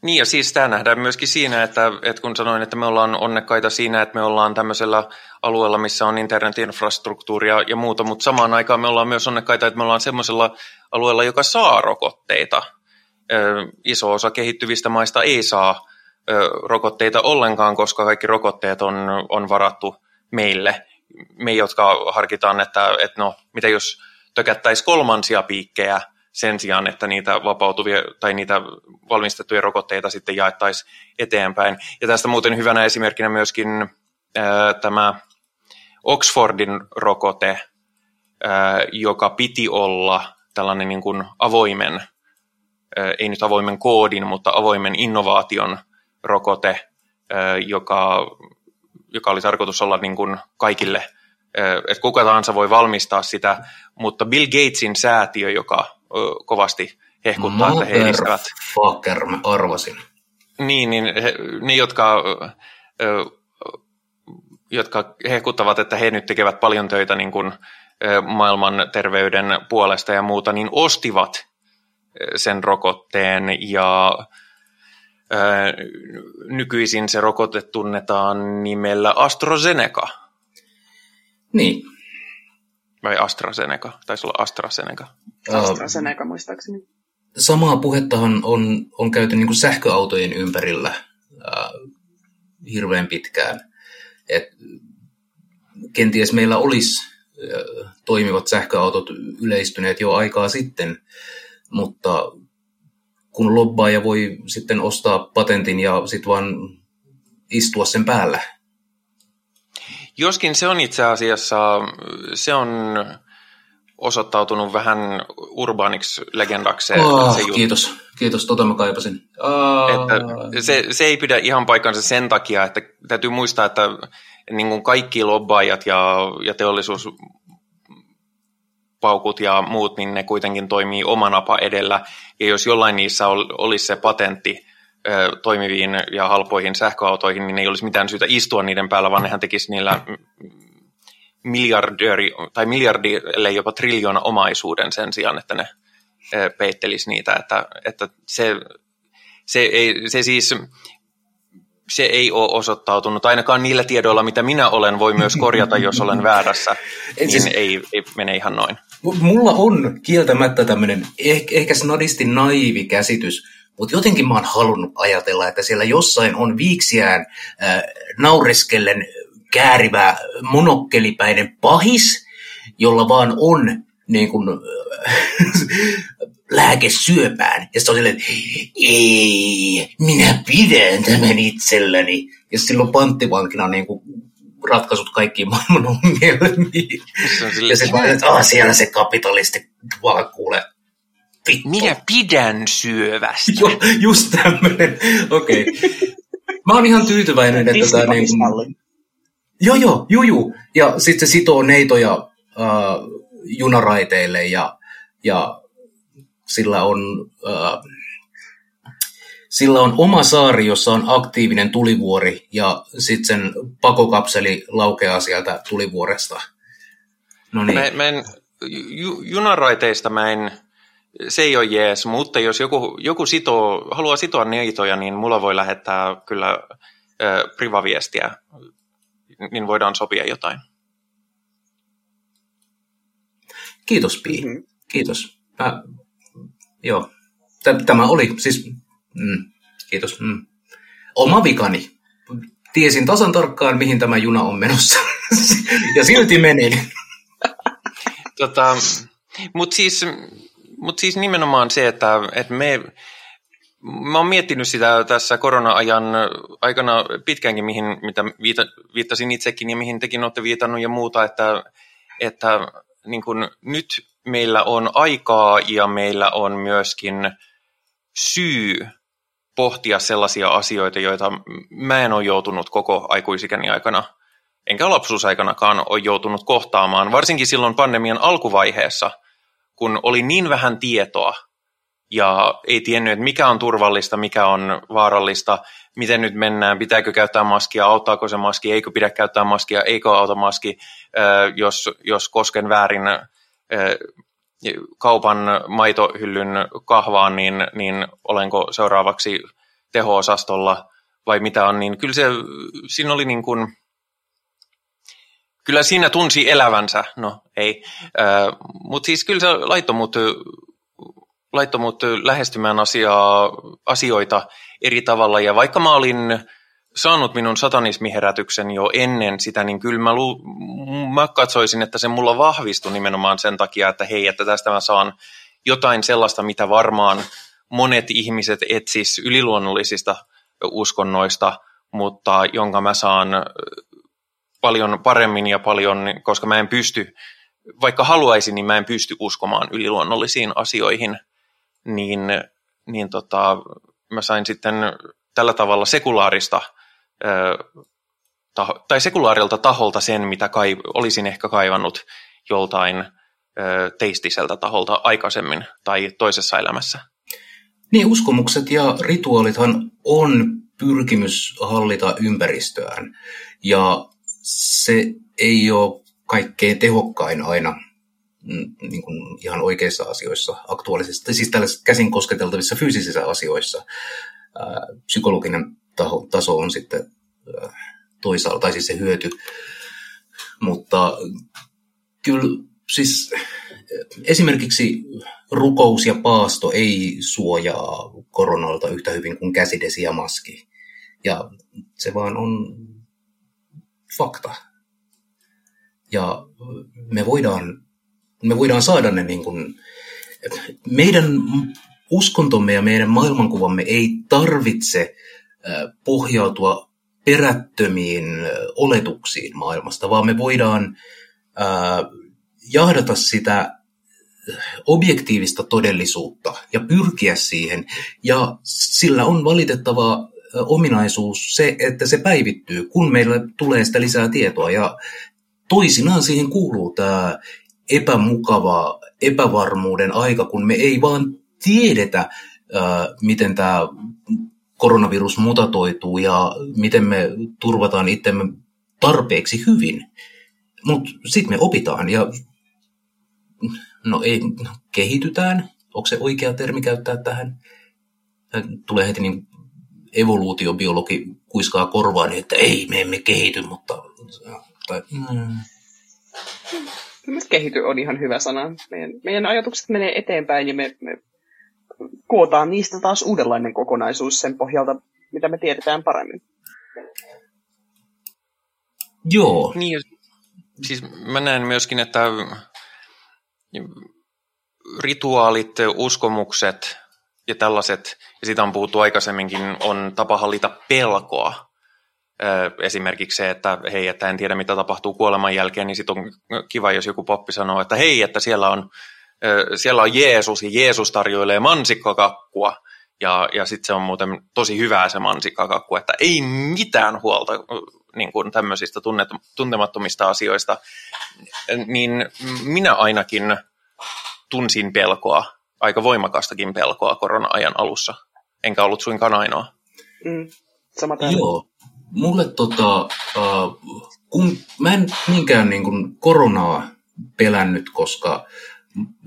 Niin ja siis tämä nähdään myöskin siinä, että, että kun sanoin, että me ollaan onnekkaita siinä, että me ollaan tämmöisellä alueella, missä on internetinfrastruktuuria ja muuta, mutta samaan aikaan me ollaan myös onnekkaita, että me ollaan semmoisella alueella, joka saa rokotteita. Iso osa kehittyvistä maista ei saa rokotteita ollenkaan, koska kaikki rokotteet on, on varattu meille me, jotka harkitaan, että, että no, mitä jos tökättäisi kolmansia piikkejä sen sijaan, että niitä vapautuvia tai niitä valmistettuja rokotteita sitten jaettaisiin eteenpäin. Ja tästä muuten hyvänä esimerkkinä myöskin ää, tämä Oxfordin rokote, ää, joka piti olla tällainen niin kuin avoimen, ää, ei nyt avoimen koodin, mutta avoimen innovaation rokote, ää, joka, joka oli tarkoitus olla niin kuin kaikille, että kuka tahansa voi valmistaa sitä, mutta Bill Gatesin säätiö, joka kovasti hehkuttaa, Mother että he edistävät. Fucker, mä arvasin. Niin, niin he, ne, jotka, jotka hehkuttavat, että he nyt tekevät paljon töitä niin kuin maailman terveyden puolesta ja muuta, niin ostivat sen rokotteen ja nykyisin se rokote tunnetaan nimellä AstraZeneca. Niin, vai AstraZeneca? Taisi olla AstraZeneca. AstraZeneca muistaakseni. Samaa puhettahan on, on käyty niin kuin sähköautojen ympärillä äh, hirveän pitkään. Et kenties meillä olisi äh, toimivat sähköautot yleistyneet jo aikaa sitten, mutta kun lobbaaja voi sitten ostaa patentin ja sitten vaan istua sen päällä, Joskin se on itse asiassa, se on osoittautunut vähän urbaaniksi legendaksi. Oh, se kiitos, kiitos, tota mä kaipasin. Oh. Että se, se ei pidä ihan paikkansa sen takia, että täytyy muistaa, että niin kuin kaikki lobbaajat ja, ja teollisuus paukut ja muut, niin ne kuitenkin toimii omanapa edellä. Ja jos jollain niissä olisi se patentti, toimiviin ja halpoihin sähköautoihin, niin ei olisi mitään syytä istua niiden päällä, vaan nehän tekisi niillä miljardööri, tai miljardille jopa triljoona omaisuuden sen sijaan, että ne peittelisi niitä. Että, että se, se, ei, se siis se ei ole osoittautunut, ainakaan niillä tiedoilla, mitä minä olen, voi myös korjata, jos olen (laughs) väärässä, niin siis, ei, ei mene ihan noin. Mulla on kieltämättä tämmöinen ehkä, ehkä snadisti naivi käsitys mutta jotenkin mä oon halunnut ajatella, että siellä jossain on viiksiään äh, naureskellen käärivä monokkelipäinen pahis, jolla vaan on niin kuin, (laughs) lääke syöpään. Ja sitten on silleen, että ei, minä pidän tämän itselläni. Ja silloin panttivankina niin kuin ratkaisut kaikkiin maailman ongelmiin. ja sitten että siellä se kapitalisti vaan kuule Vittu. Minä pidän syövästä. (laughs) Joo, just tämmöinen. Okei. Okay. Mä oon ihan tyytyväinen, että tämä niin kuin... Joo, joo, juju. Ja sitten sitoo neitoja äh, junaraiteille ja, ja sillä on... Äh, sillä on oma saari, jossa on aktiivinen tulivuori ja sitten sen pakokapseli laukeaa sieltä tulivuoresta. No niin. Mä, mä en, ju, junaraiteista mä en se ei ole jees, mutta jos joku, joku sitoo, haluaa sitoa neitoja, niin mulla voi lähettää kyllä äh, privaviestiä, niin voidaan sopia jotain. Kiitos, Pi. Mm-hmm. Kiitos. Mä, joo. Tämä oli siis... Mm, kiitos. Mm. Oma vikani. Tiesin tasan tarkkaan, mihin tämä juna on menossa. (laughs) ja silti menin. tota, Mutta siis mutta siis nimenomaan se, että, että me, mä oon miettinyt sitä tässä korona-ajan aikana pitkäänkin, mihin, mitä viita, viittasin itsekin ja mihin tekin olette viitannut ja muuta, että, että niin kun nyt meillä on aikaa ja meillä on myöskin syy pohtia sellaisia asioita, joita mä en ole joutunut koko aikuisikäni aikana, enkä lapsuusaikanakaan ole joutunut kohtaamaan, varsinkin silloin pandemian alkuvaiheessa – kun oli niin vähän tietoa ja ei tiennyt, että mikä on turvallista, mikä on vaarallista, miten nyt mennään, pitääkö käyttää maskia, auttaako se maski, eikö pidä käyttää maskia, eikö auta maski, jos, jos kosken väärin kaupan maitohyllyn kahvaan, niin, niin olenko seuraavaksi teho-osastolla vai mitä on, niin kyllä se, siinä oli niin kuin, kyllä siinä tunsi elävänsä, no ei, mutta siis kyllä se laittomuut, laittomuut lähestymään asiaa, asioita eri tavalla, ja vaikka mä olin saanut minun satanismiherätyksen jo ennen sitä, niin kyllä mä, lu, mä katsoisin, että se mulla vahvistui nimenomaan sen takia, että hei, että tästä mä saan jotain sellaista, mitä varmaan monet ihmiset etsis yliluonnollisista uskonnoista, mutta jonka mä saan paljon paremmin ja paljon, koska mä en pysty, vaikka haluaisin, niin mä en pysty uskomaan yliluonnollisiin asioihin, niin, niin tota, mä sain sitten tällä tavalla sekulaarista taho, tai sekulaarilta taholta sen, mitä kai, olisin ehkä kaivannut joltain teistiseltä taholta aikaisemmin tai toisessa elämässä. Niin, uskomukset ja rituaalithan on pyrkimys hallita ympäristöään. Ja se ei ole kaikkein tehokkain aina niin kuin ihan oikeissa asioissa, aktuaalisissa, siis tällaisissa käsin kosketeltavissa fyysisissä asioissa. Psykologinen taho, taso on sitten ää, toisaalla, tai siis se hyöty. Mutta kyllä siis esimerkiksi rukous ja paasto ei suojaa koronalta yhtä hyvin kuin käsidesi ja maski. Ja se vaan on fakta. Ja me voidaan, me voidaan saada ne niin kuin, meidän uskontomme ja meidän maailmankuvamme ei tarvitse pohjautua perättömiin oletuksiin maailmasta, vaan me voidaan jahdata sitä objektiivista todellisuutta ja pyrkiä siihen. Ja sillä on valitettava ominaisuus se, että se päivittyy, kun meillä tulee sitä lisää tietoa. Ja toisinaan siihen kuuluu tämä epämukava epävarmuuden aika, kun me ei vaan tiedetä, miten tämä koronavirus mutatoituu ja miten me turvataan itsemme tarpeeksi hyvin. Mutta sitten me opitaan ja no ei, no, kehitytään. Onko se oikea termi käyttää tähän? Tulee heti niin evoluutiobiologi kuiskaa korvaan, että ei, me emme kehity, mutta... Tai, mm. Kehity on ihan hyvä sana. Meidän, meidän ajatukset menee eteenpäin ja me, me kootaan niistä taas uudenlainen kokonaisuus sen pohjalta, mitä me tiedetään paremmin. Joo. Niin, siis mä näen myöskin, että rituaalit, uskomukset ja tällaiset, ja siitä on puhuttu aikaisemminkin, on tapa hallita pelkoa. Esimerkiksi se, että hei, että en tiedä mitä tapahtuu kuoleman jälkeen, niin sitten on kiva, jos joku poppi sanoo, että hei, että siellä on, siellä on Jeesus ja Jeesus tarjoilee mansikkakakkua. Ja, ja sitten se on muuten tosi hyvää se mansikkakakku, että ei mitään huolta niin kuin tämmöisistä tunnet, tuntemattomista asioista. Niin minä ainakin tunsin pelkoa, aika voimakastakin pelkoa korona-ajan alussa, enkä ollut suinkaan ainoa. Mm, sama Joo, mulle tota, uh, kun mä en niinkään niin kuin koronaa pelännyt, koska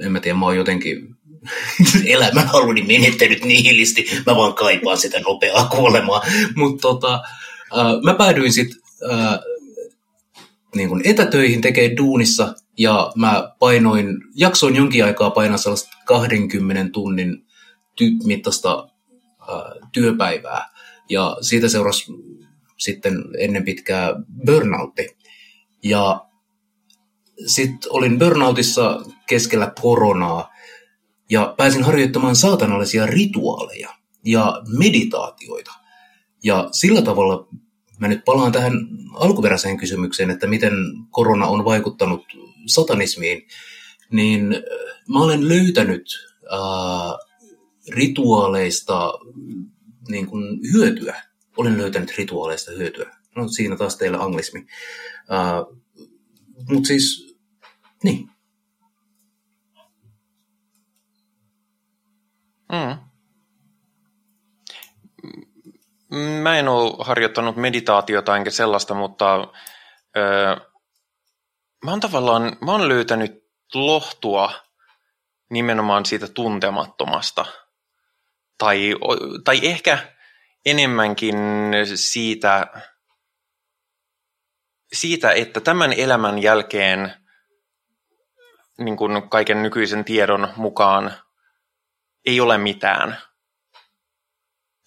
en mä tiedä, mä oon jotenkin (laughs) elämänhaluni menettänyt nihilisti, mä vaan kaipaan sitä nopeaa kuolemaa, mutta tota, uh, mä päädyin sitten uh, niin kuin etätöihin tekee duunissa ja mä painoin, jaksoin jonkin aikaa painaa sellaista 20 tunnin ty- mittaista ää, työpäivää. Ja siitä seurasi sitten ennen pitkää burnoutti. Ja sitten olin burnoutissa keskellä koronaa ja pääsin harjoittamaan saatanallisia rituaaleja ja meditaatioita. Ja sillä tavalla Mä nyt palaan tähän alkuperäiseen kysymykseen, että miten korona on vaikuttanut satanismiin, niin äh, mä olen löytänyt äh, rituaaleista niin kuin hyötyä. Olen löytänyt rituaaleista hyötyä. No siinä taas teillä anglismi. Äh, Mutta siis, niin. Mm. Mä en ole harjoittanut meditaatiota enkä sellaista, mutta öö, mä oon tavallaan mä oon löytänyt lohtua nimenomaan siitä tuntemattomasta. Tai, tai ehkä enemmänkin siitä, siitä, että tämän elämän jälkeen niin kuin kaiken nykyisen tiedon mukaan ei ole mitään –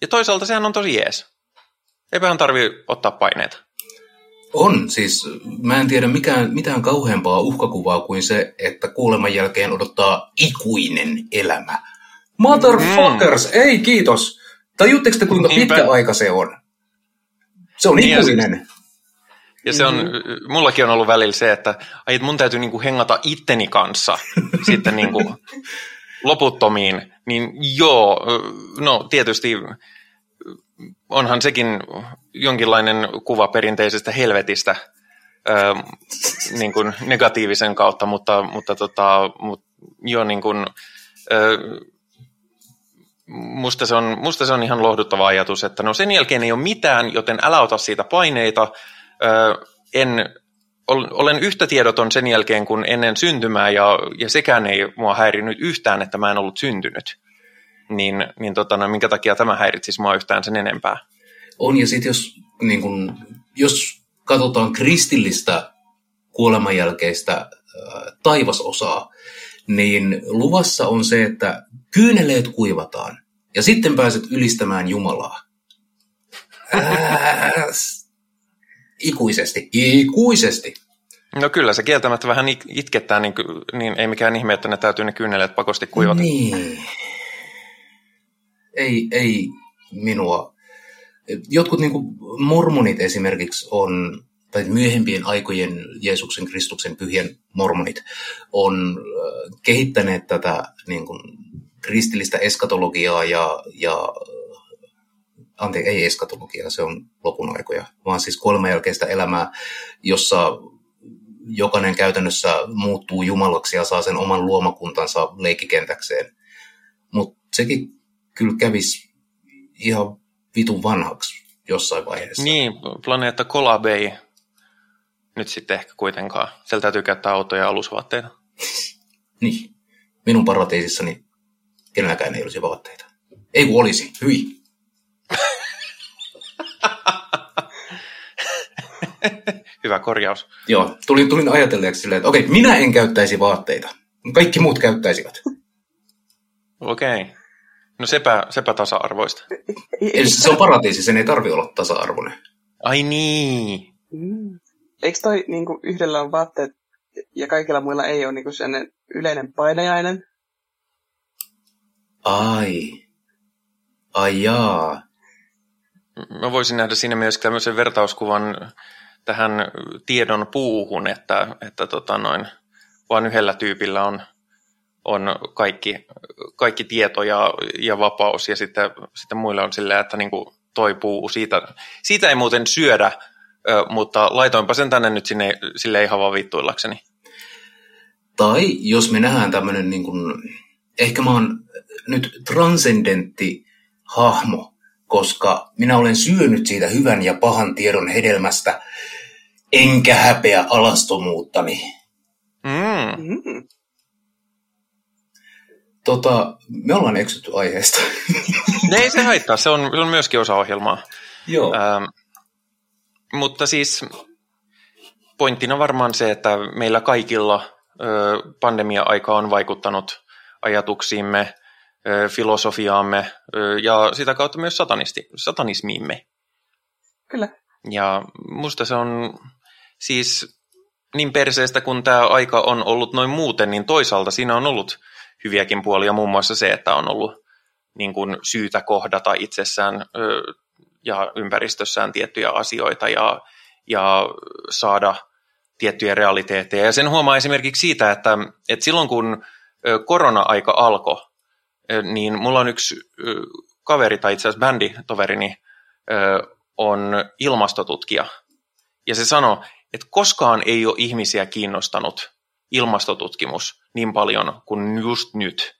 ja toisaalta sehän on tosi jees. Eipähän tarvi ottaa paineita. On, siis mä en tiedä mikään, mitään kauheampaa uhkakuvaa kuin se, että kuoleman jälkeen odottaa ikuinen elämä. Motherfuckers, mm. ei kiitos. Tajutteko te kuinka Niinpä. pitkä aika se on? Se on niin ikuinen. Ja se on, mm-hmm. mullakin on ollut välillä se, että ai, mun täytyy niinku hengata itteni kanssa (laughs) sitten niinku loputtomiin. Niin joo, no tietysti onhan sekin jonkinlainen kuva perinteisestä helvetistä ö, niin kuin negatiivisen kautta, mutta, mutta tota, mut, jo niin kuin, ö, musta, se on, musta se on ihan lohduttava ajatus, että no sen jälkeen ei ole mitään, joten älä ota siitä paineita. Ö, en, olen yhtä tiedoton sen jälkeen kuin ennen syntymää ja, ja sekään ei mua häirinyt yhtään, että mä en ollut syntynyt niin, niin tota, no, minkä takia tämä häiritsisi mua yhtään sen enempää? On, ja sitten jos, niin jos katsotaan kristillistä kuolemanjälkeistä äh, taivasosaa, niin luvassa on se, että kyyneleet kuivataan, ja sitten pääset ylistämään Jumalaa. Ikuisesti, ikuisesti. No kyllä, se kieltämättä vähän itkettää, niin, niin ei mikään ihme, että ne täytyy ne kyyneleet pakosti kuivata. Niin ei, ei minua. Jotkut niin mormonit esimerkiksi on, tai myöhempien aikojen Jeesuksen Kristuksen pyhien mormonit on kehittäneet tätä niin kuin, kristillistä eskatologiaa ja, ja anteeksi, ei eskatologiaa, se on lopun aikoja, vaan siis kuoleman jälkeistä elämää, jossa jokainen käytännössä muuttuu jumalaksi ja saa sen oman luomakuntansa leikkikentäkseen. Mutta sekin kyllä kävisi ihan vitun vanhaksi jossain vaiheessa. Niin, planeetta Kolab ei nyt sitten ehkä kuitenkaan. Siellä täytyy käyttää autoja ja alusvaatteita. (laughs) niin. Minun paratiisissani kenelläkään ei olisi vaatteita. Ei kun olisi. Hyi. (laughs) Hyvä korjaus. Joo, tulin, tulin ajatelleeksi silleen, että okei, minä en käyttäisi vaatteita. Kaikki muut käyttäisivät. Okei. Okay. No sepä, sepä tasa-arvoista. Eli se on paratiisi, sen ei tarvi olla tasa-arvoinen. Ai niin. Mm. Eikö toi niin kuin yhdellä on vaatteet ja kaikilla muilla ei ole niin sellainen yleinen painajainen? Ai. Ai jaa. Mä voisin nähdä siinä myös tämmöisen vertauskuvan tähän tiedon puuhun, että, että tota noin, vaan yhdellä tyypillä on on kaikki, kaikki tieto ja, ja vapaus, ja sitten, sitten muille on silleen, että niin kuin toi puu, siitä, siitä ei muuten syödä, mutta laitoinpa sen tänne nyt sinne, sille ihan vaan vittuillakseni. Tai jos me nähdään tämmöinen, niin kuin, ehkä mä oon nyt transcendentti hahmo, koska minä olen syönyt siitä hyvän ja pahan tiedon hedelmästä, enkä häpeä alastomuuttani. Mm. Mm. Tota, me ollaan eksytty aiheesta. Ne ei se haittaa, se on, se on myöskin osa ohjelmaa. Joo. Ähm, mutta siis pointtina varmaan se, että meillä kaikilla pandemia-aika on vaikuttanut ajatuksiimme, filosofiaamme ja sitä kautta myös satanisti, satanismiimme. Kyllä. Ja musta se on siis niin perseestä kun tämä aika on ollut noin muuten, niin toisaalta siinä on ollut hyviäkin puolia, muun muassa se, että on ollut niin kuin syytä kohdata itsessään ja ympäristössään tiettyjä asioita ja, ja saada tiettyjä realiteetteja. Ja sen huomaa esimerkiksi siitä, että, että silloin kun korona-aika alkoi, niin mulla on yksi kaveri, tai itse asiassa bänditoverini, on ilmastotutkija. Ja se sanoi, että koskaan ei ole ihmisiä kiinnostanut ilmastotutkimus niin paljon kuin just nyt.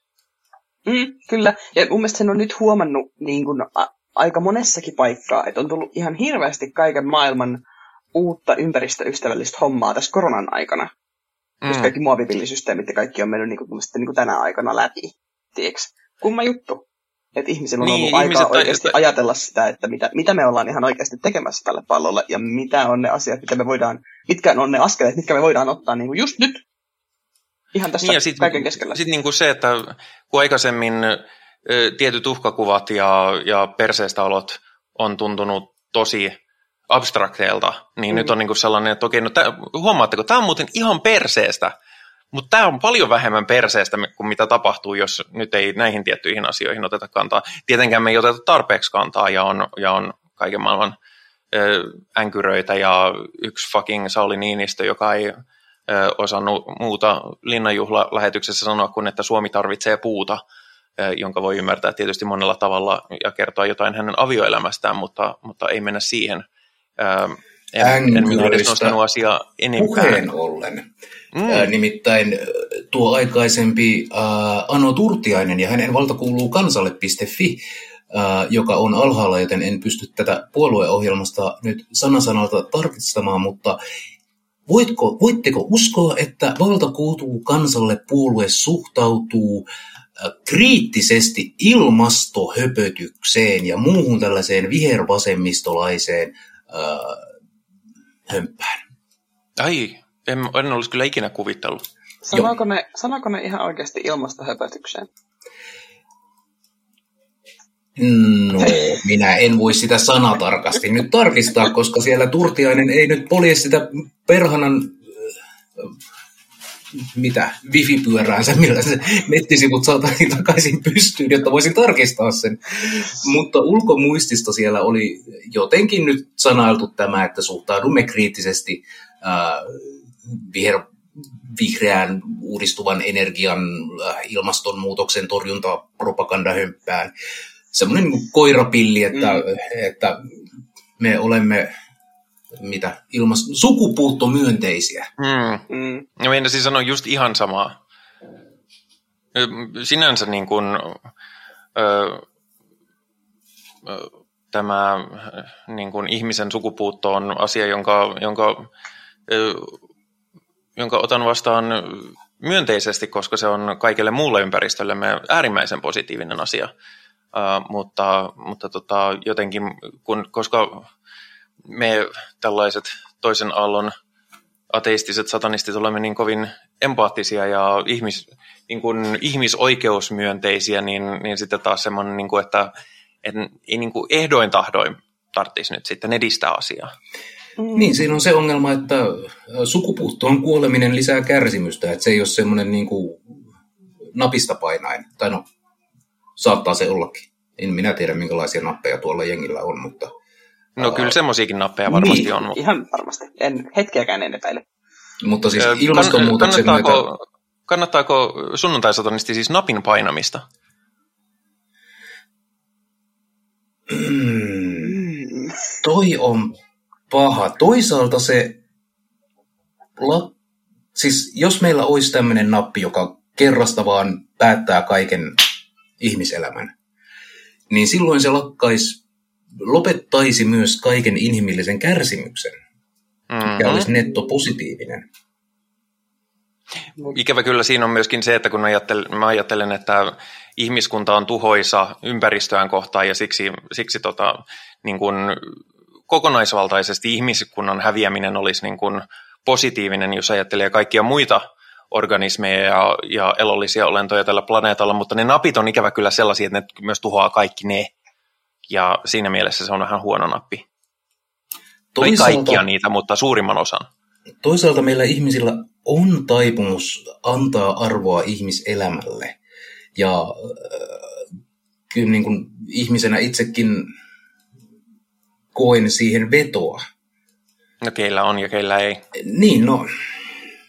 Mm, kyllä, ja mun mielestä sen on nyt huomannut niin kuin, aika monessakin paikkaa, että on tullut ihan hirveästi kaiken maailman uutta ympäristöystävällistä hommaa tässä koronan aikana. Mm. Just kaikki muovipillisysteemit ja kaikki on mennyt niin kuin, niin kuin tänä aikana läpi. Tiedätkö? Kumma juttu. Että ihmisillä on niin, ollut aikaa oikeasti tai... ajatella sitä, että mitä, mitä me ollaan ihan oikeasti tekemässä tälle pallolle ja mitä on ne asiat, mitä me voidaan, mitkä on ne askeleet, mitkä me voidaan ottaa niin kuin just nyt Ihan tässä niin ja sit, kaiken keskellä. Sitten niin kuin se, että kun aikaisemmin tietyt uhkakuvat ja, ja perseestä olot on tuntunut tosi abstrakteelta, niin mm. nyt on niin kuin sellainen, että okei, no tää, huomaatteko, tämä on muuten ihan perseestä, mutta tämä on paljon vähemmän perseestä kuin mitä tapahtuu, jos nyt ei näihin tiettyihin asioihin oteta kantaa. Tietenkään me ei oteta tarpeeksi kantaa ja on, ja on kaiken maailman ö, änkyröitä ja yksi fucking Sauli Niinistö, joka ei ö, osannut muuta linnanjuhla-lähetyksessä sanoa kuin, että Suomi tarvitsee puuta, jonka voi ymmärtää tietysti monella tavalla ja kertoa jotain hänen avioelämästään, mutta, mutta ei mennä siihen. En, en minä edes nostanut asiaa enempää. Puheen ollen. Mm. Nimittäin tuo aikaisempi äh, Ano Turtiainen ja hänen valta kuuluu kansalle.fi, äh, joka on alhaalla, joten en pysty tätä puolueohjelmasta nyt sanasanalta tarkistamaan, mutta voitko, voitteko uskoa, että valta kuuluu kansalle puolue suhtautuu kriittisesti ilmastohöpötykseen ja muuhun tällaiseen vihervasemmistolaiseen äh, hömpään. Ai, en, en olisi kyllä ikinä kuvitellut. Sanooko ne, sanooko ne ihan oikeasti ilmastohöpötykseen? No, minä en voi sitä sanatarkasti nyt tarkistaa, koska siellä Turtiainen ei nyt polje sitä perhanan mitä, wifi-pyöräänsä, millä se nettisivut saataisiin takaisin pystyyn, jotta voisin tarkistaa sen. Mutta ulkomuistista siellä oli jotenkin nyt sanailtu tämä, että suhtaudumme kriittisesti äh, viher, vihreän uudistuvan energian äh, ilmastonmuutoksen torjuntapropagandahömppään. Semmoinen niin koirapilli, että, mm. että me olemme mitä ilmas, sukupuuttomyönteisiä. Mm. Mm. Ja meinasin sanoa just ihan samaa. Sinänsä niin kuin, ö, ö, tämä niin kuin ihmisen sukupuutto on asia, jonka, jonka, ö, jonka otan vastaan myönteisesti, koska se on kaikille muulle ympäristöllemme äärimmäisen positiivinen asia. Uh, mutta mutta tota, jotenkin, kun, koska me tällaiset toisen aallon ateistiset satanistit olemme niin kovin empaattisia ja ihmis, niin kuin ihmisoikeusmyönteisiä, niin, niin sitten taas semmoinen, niin kuin, että et, ei niin kuin ehdoin tahdoin tarvitsisi nyt sitten edistää asiaa. Mm. Niin, siinä on se ongelma, että sukupuuttoon kuoleminen lisää kärsimystä, että se ei ole semmoinen niin kuin napista painain. Tai no, saattaa se ollakin. En minä tiedä, minkälaisia nappeja tuolla jengillä on, mutta No kyllä semmoisiakin nappeja varmasti niin, on. Mutta... Ihan varmasti. En hetkeäkään en epäile. Mutta siis ilmastonmuutoksen kannattaako, myötä... Kannattaako sunnuntaisatanisti siis napin painamista? Mm, (clears throat) toi on paha. Toisaalta se... La... Siis jos meillä olisi tämmöinen nappi, joka kerrasta vaan päättää kaiken ihmiselämän, niin silloin se lakkaisi lopettaisi myös kaiken inhimillisen kärsimyksen mm-hmm. ja olisi nettopositiivinen. Ikävä kyllä siinä on myöskin se, että kun ajattelen, mä ajattelen, että ihmiskunta on tuhoisa ympäristöään kohtaan ja siksi, siksi tota, niin kuin kokonaisvaltaisesti ihmiskunnan häviäminen olisi niin kuin positiivinen, jos ajattelee kaikkia muita organismeja ja, ja elollisia olentoja tällä planeetalla, mutta ne napit on ikävä kyllä sellaisia, että ne myös tuhoaa kaikki ne ja siinä mielessä se on vähän huono nappi. Toisaalta, Ei kaikkia niitä, mutta suurimman osan. Toisaalta meillä ihmisillä on taipumus antaa arvoa ihmiselämälle. Ja äh, kyllä niin kuin ihmisenä itsekin koen siihen vetoa. No keillä on ja keillä ei. Niin, no,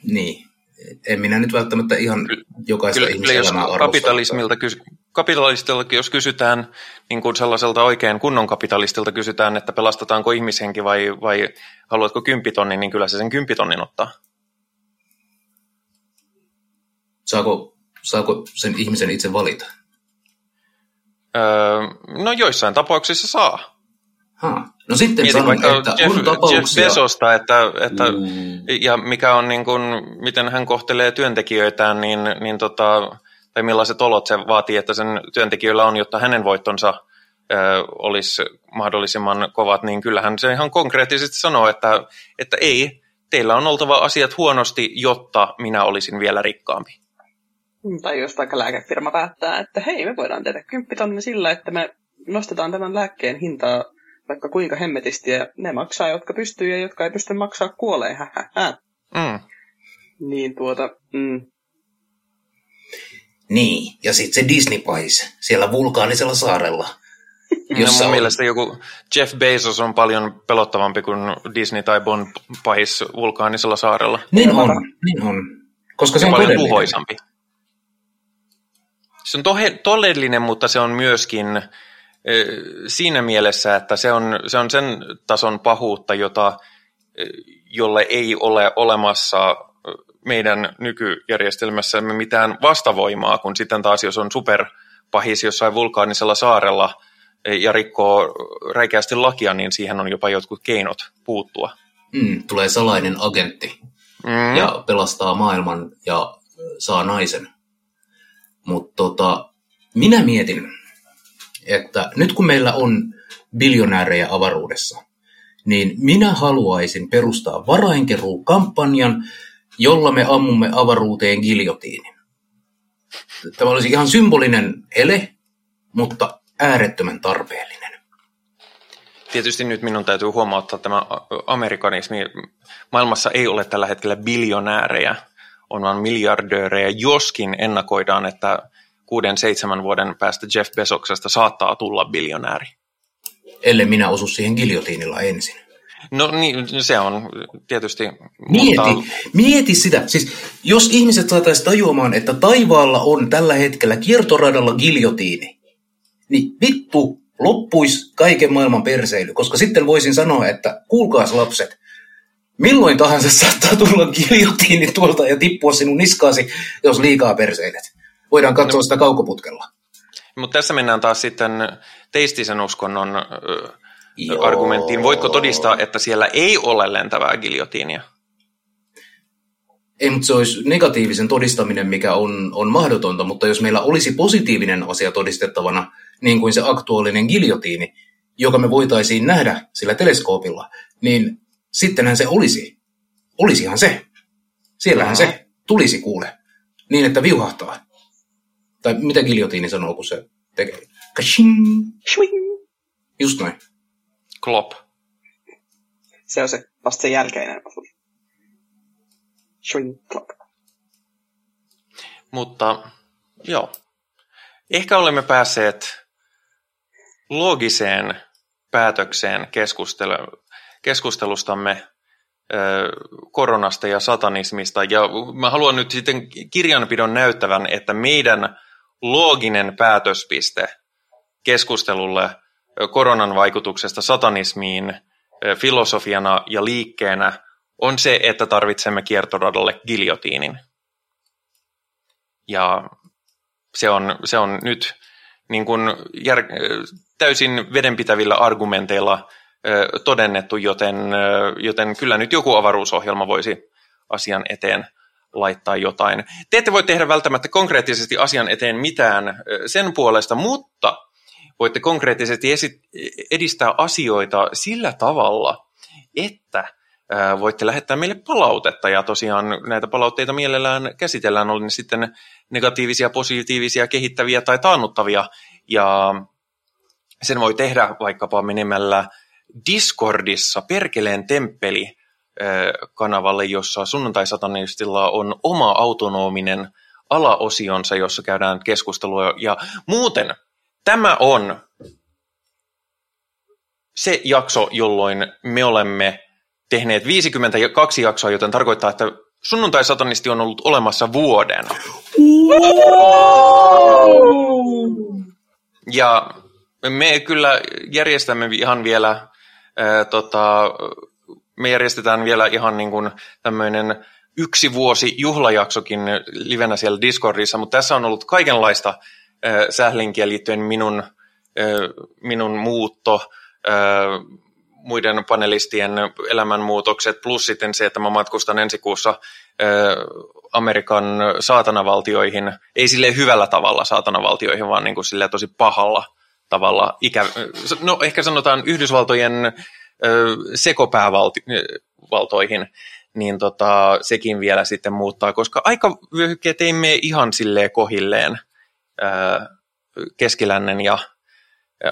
niin. En minä nyt välttämättä ihan jokaista kyllä, ihmiselämää jos kapitalismilta, kapitalistilta, jos kysytään niin kuin sellaiselta oikein kunnon kapitalistilta kysytään, että pelastetaanko ihmishenki vai, vai haluatko kymppitonnin, niin kyllä se sen kymppitonnin ottaa. Saako, saako sen ihmisen itse valita? Öö, no joissain tapauksissa saa. Ha. No sitten Mietin sanon, että Jeff, on tapauksia... Jeff Bezosta, että, että mm. ja mikä on niin kuin, miten hän kohtelee työntekijöitään, niin, niin tota, tai millaiset olot se vaatii, että sen työntekijöillä on, jotta hänen voittonsa ö, olisi mahdollisimman kovat, niin kyllähän se ihan konkreettisesti sanoo, että, että ei, teillä on oltava asiat huonosti, jotta minä olisin vielä rikkaampi. Tai jos vaikka lääkefirma päättää, että hei, me voidaan tehdä kymppitonni sillä, että me nostetaan tämän lääkkeen hintaa vaikka kuinka hemmetisti, ja ne maksaa, jotka pystyy, ja jotka ei pysty maksaa, kuolee. Mm. Niin tuota, mm. Niin, ja sitten se Disney-pais siellä vulkaanisella saarella. Jossa no mun on... mielestä joku Jeff Bezos on paljon pelottavampi kuin Disney tai Bon pahis vulkaanisella saarella. Niin on, niin on. Koska se on paljon tuhoisampi. Se on tohe, todellinen, mutta se on myöskin siinä mielessä, että se on, se on sen tason pahuutta, jota, jolle ei ole olemassa meidän nykyjärjestelmässämme mitään vastavoimaa, kun sitten taas jos on superpahis jossain vulkaanisella saarella ja rikkoo räikeästi lakia, niin siihen on jopa jotkut keinot puuttua. Mm, tulee salainen agentti mm. ja pelastaa maailman ja saa naisen. Mutta tota, minä mietin, että nyt kun meillä on biljonäärejä avaruudessa, niin minä haluaisin perustaa varainkeruukampanjan, jolla me ammumme avaruuteen giljotiinin. Tämä olisi ihan symbolinen ele, mutta äärettömän tarpeellinen. Tietysti nyt minun täytyy huomauttaa tämä amerikanismi. Maailmassa ei ole tällä hetkellä biljonäärejä, on vain miljardöörejä, joskin ennakoidaan, että kuuden, seitsemän vuoden päästä Jeff Besoksesta saattaa tulla biljonääri. Ellei minä osu siihen giljotiinilla ensin. No niin, se on tietysti... Mieti, mutta... mieti sitä. Siis, jos ihmiset saataisiin tajuamaan, että taivaalla on tällä hetkellä kiertoradalla giljotiini, niin vittu loppuisi kaiken maailman perseily, koska sitten voisin sanoa, että kuulkaas lapset, milloin tahansa (laughs) saattaa tulla giljotiini tuolta ja tippua sinun niskaasi, jos liikaa perseilet. Voidaan katsoa no, sitä kaukoputkella. Mutta tässä mennään taas sitten teistisen uskonnon Joo. argumenttiin. Voitko todistaa, että siellä ei ole lentävää giljotiinia? Ei, mutta se olisi negatiivisen todistaminen, mikä on, on mahdotonta, mutta jos meillä olisi positiivinen asia todistettavana, niin kuin se aktuaalinen giljotiini, joka me voitaisiin nähdä sillä teleskoopilla, niin sittenhän se olisi. Olisihan se. Siellähän Aha. se tulisi kuule. Niin, että viuhahtaa. Tai mitä giljotiini sanoo, kun se tekee? Kashing! Shwing! Just noin. Klop. Se on se vasta sen jälkeinen Shwing, klop. Mutta joo. Ehkä olemme päässeet loogiseen päätökseen keskustelustamme koronasta ja satanismista. Ja mä haluan nyt sitten kirjanpidon näyttävän, että meidän looginen päätöspiste keskustelulle koronan vaikutuksesta satanismiin filosofiana ja liikkeenä on se, että tarvitsemme kiertoradalle giljotiinin. Ja se on, se on nyt niin kuin jär, täysin vedenpitävillä argumenteilla todennettu, joten, joten kyllä nyt joku avaruusohjelma voisi asian eteen laittaa jotain. Te ette voi tehdä välttämättä konkreettisesti asian eteen mitään sen puolesta, mutta voitte konkreettisesti edistää asioita sillä tavalla, että voitte lähettää meille palautetta ja tosiaan näitä palautteita mielellään käsitellään, oli ne sitten negatiivisia, positiivisia, kehittäviä tai taannuttavia ja sen voi tehdä vaikkapa menemällä Discordissa Perkeleen temppeli kanavalle, jossa sunnuntai-satanistilla on oma autonominen alaosionsa, jossa käydään keskustelua. Ja muuten tämä on se jakso, jolloin me olemme tehneet 52 jaksoa, joten tarkoittaa, että sunnuntai-satanisti on ollut olemassa vuoden. Ja me kyllä järjestämme ihan vielä, ää, tota, me järjestetään vielä ihan niin kuin tämmöinen yksi vuosi juhlajaksokin livenä siellä Discordissa, mutta tässä on ollut kaikenlaista sählinkiä liittyen minun, minun muutto, muiden panelistien elämänmuutokset, plus sitten se, että mä matkustan ensi kuussa Amerikan saatanavaltioihin, ei sille hyvällä tavalla saatanavaltioihin, vaan niin kuin sille tosi pahalla tavalla, ikä, no ehkä sanotaan Yhdysvaltojen sekopäävaltoihin, niin tota, sekin vielä sitten muuttaa, koska aika vyöhykkeet ei mene ihan silleen kohilleen keskilännen ja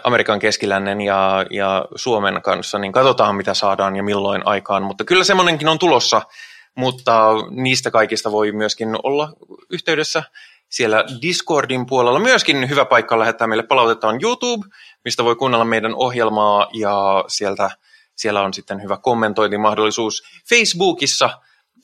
Amerikan keskilännen ja, ja Suomen kanssa, niin katsotaan mitä saadaan ja milloin aikaan, mutta kyllä semmoinenkin on tulossa, mutta niistä kaikista voi myöskin olla yhteydessä siellä Discordin puolella. Myöskin hyvä paikka lähettää meille palautetta on YouTube, mistä voi kuunnella meidän ohjelmaa ja sieltä, siellä on sitten hyvä kommentointimahdollisuus. Facebookissa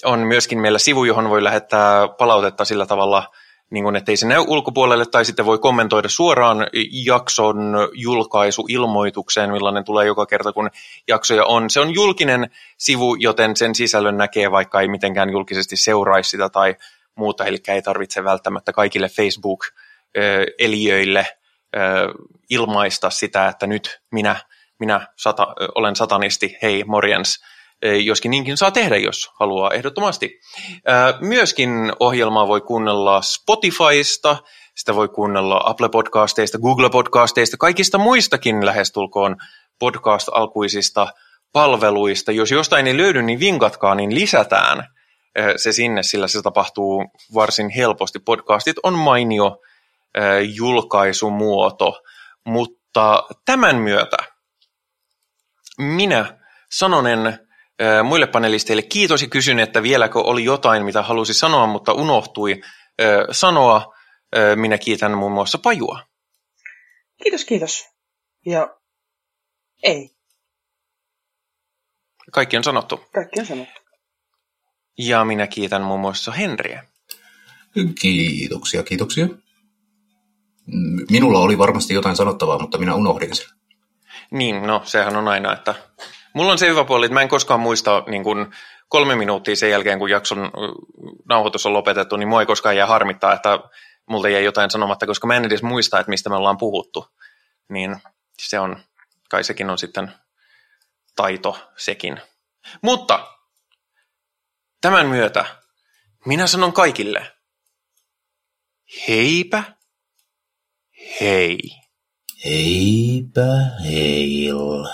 on myöskin meillä sivu, johon voi lähettää palautetta sillä tavalla, niin kuin, ettei se näy ulkopuolelle, tai sitten voi kommentoida suoraan jakson julkaisuilmoitukseen, millainen tulee joka kerta, kun jaksoja on. Se on julkinen sivu, joten sen sisällön näkee, vaikka ei mitenkään julkisesti seuraisi sitä tai muuta, eli ei tarvitse välttämättä kaikille Facebook-eliöille ilmaista sitä, että nyt minä, minä sata, olen satanisti, hei morjens, joskin niinkin saa tehdä, jos haluaa ehdottomasti. Myöskin ohjelmaa voi kuunnella Spotifysta, sitä voi kuunnella Apple Podcasteista, Google Podcasteista, kaikista muistakin lähestulkoon podcast-alkuisista palveluista. Jos jostain ei löydy, niin vinkatkaa, niin lisätään se sinne, sillä se tapahtuu varsin helposti. Podcastit on mainio julkaisumuoto, mutta tämän myötä minä sanonen muille panelisteille kiitos ja kysyn, että vieläkö oli jotain, mitä halusi sanoa, mutta unohtui sanoa. Minä kiitän muun muassa Pajua. Kiitos, kiitos. Ja ei. Kaikki on sanottu. Kaikki on sanottu. Ja minä kiitän muun muassa Henriä. Kiitoksia, kiitoksia. Minulla oli varmasti jotain sanottavaa, mutta minä unohdin sen. Niin, no sehän on aina, että mulla on se hyvä puoli, että mä en koskaan muista niin kuin kolme minuuttia sen jälkeen, kun jakson nauhoitus on lopetettu, niin mua ei koskaan jää harmittaa, että multa jäi jotain sanomatta, koska mä en edes muista, että mistä me ollaan puhuttu. Niin se on, kai sekin on sitten taito sekin. Mutta Tämän myötä minä sanon kaikille, heipä, hei. Heipä heil.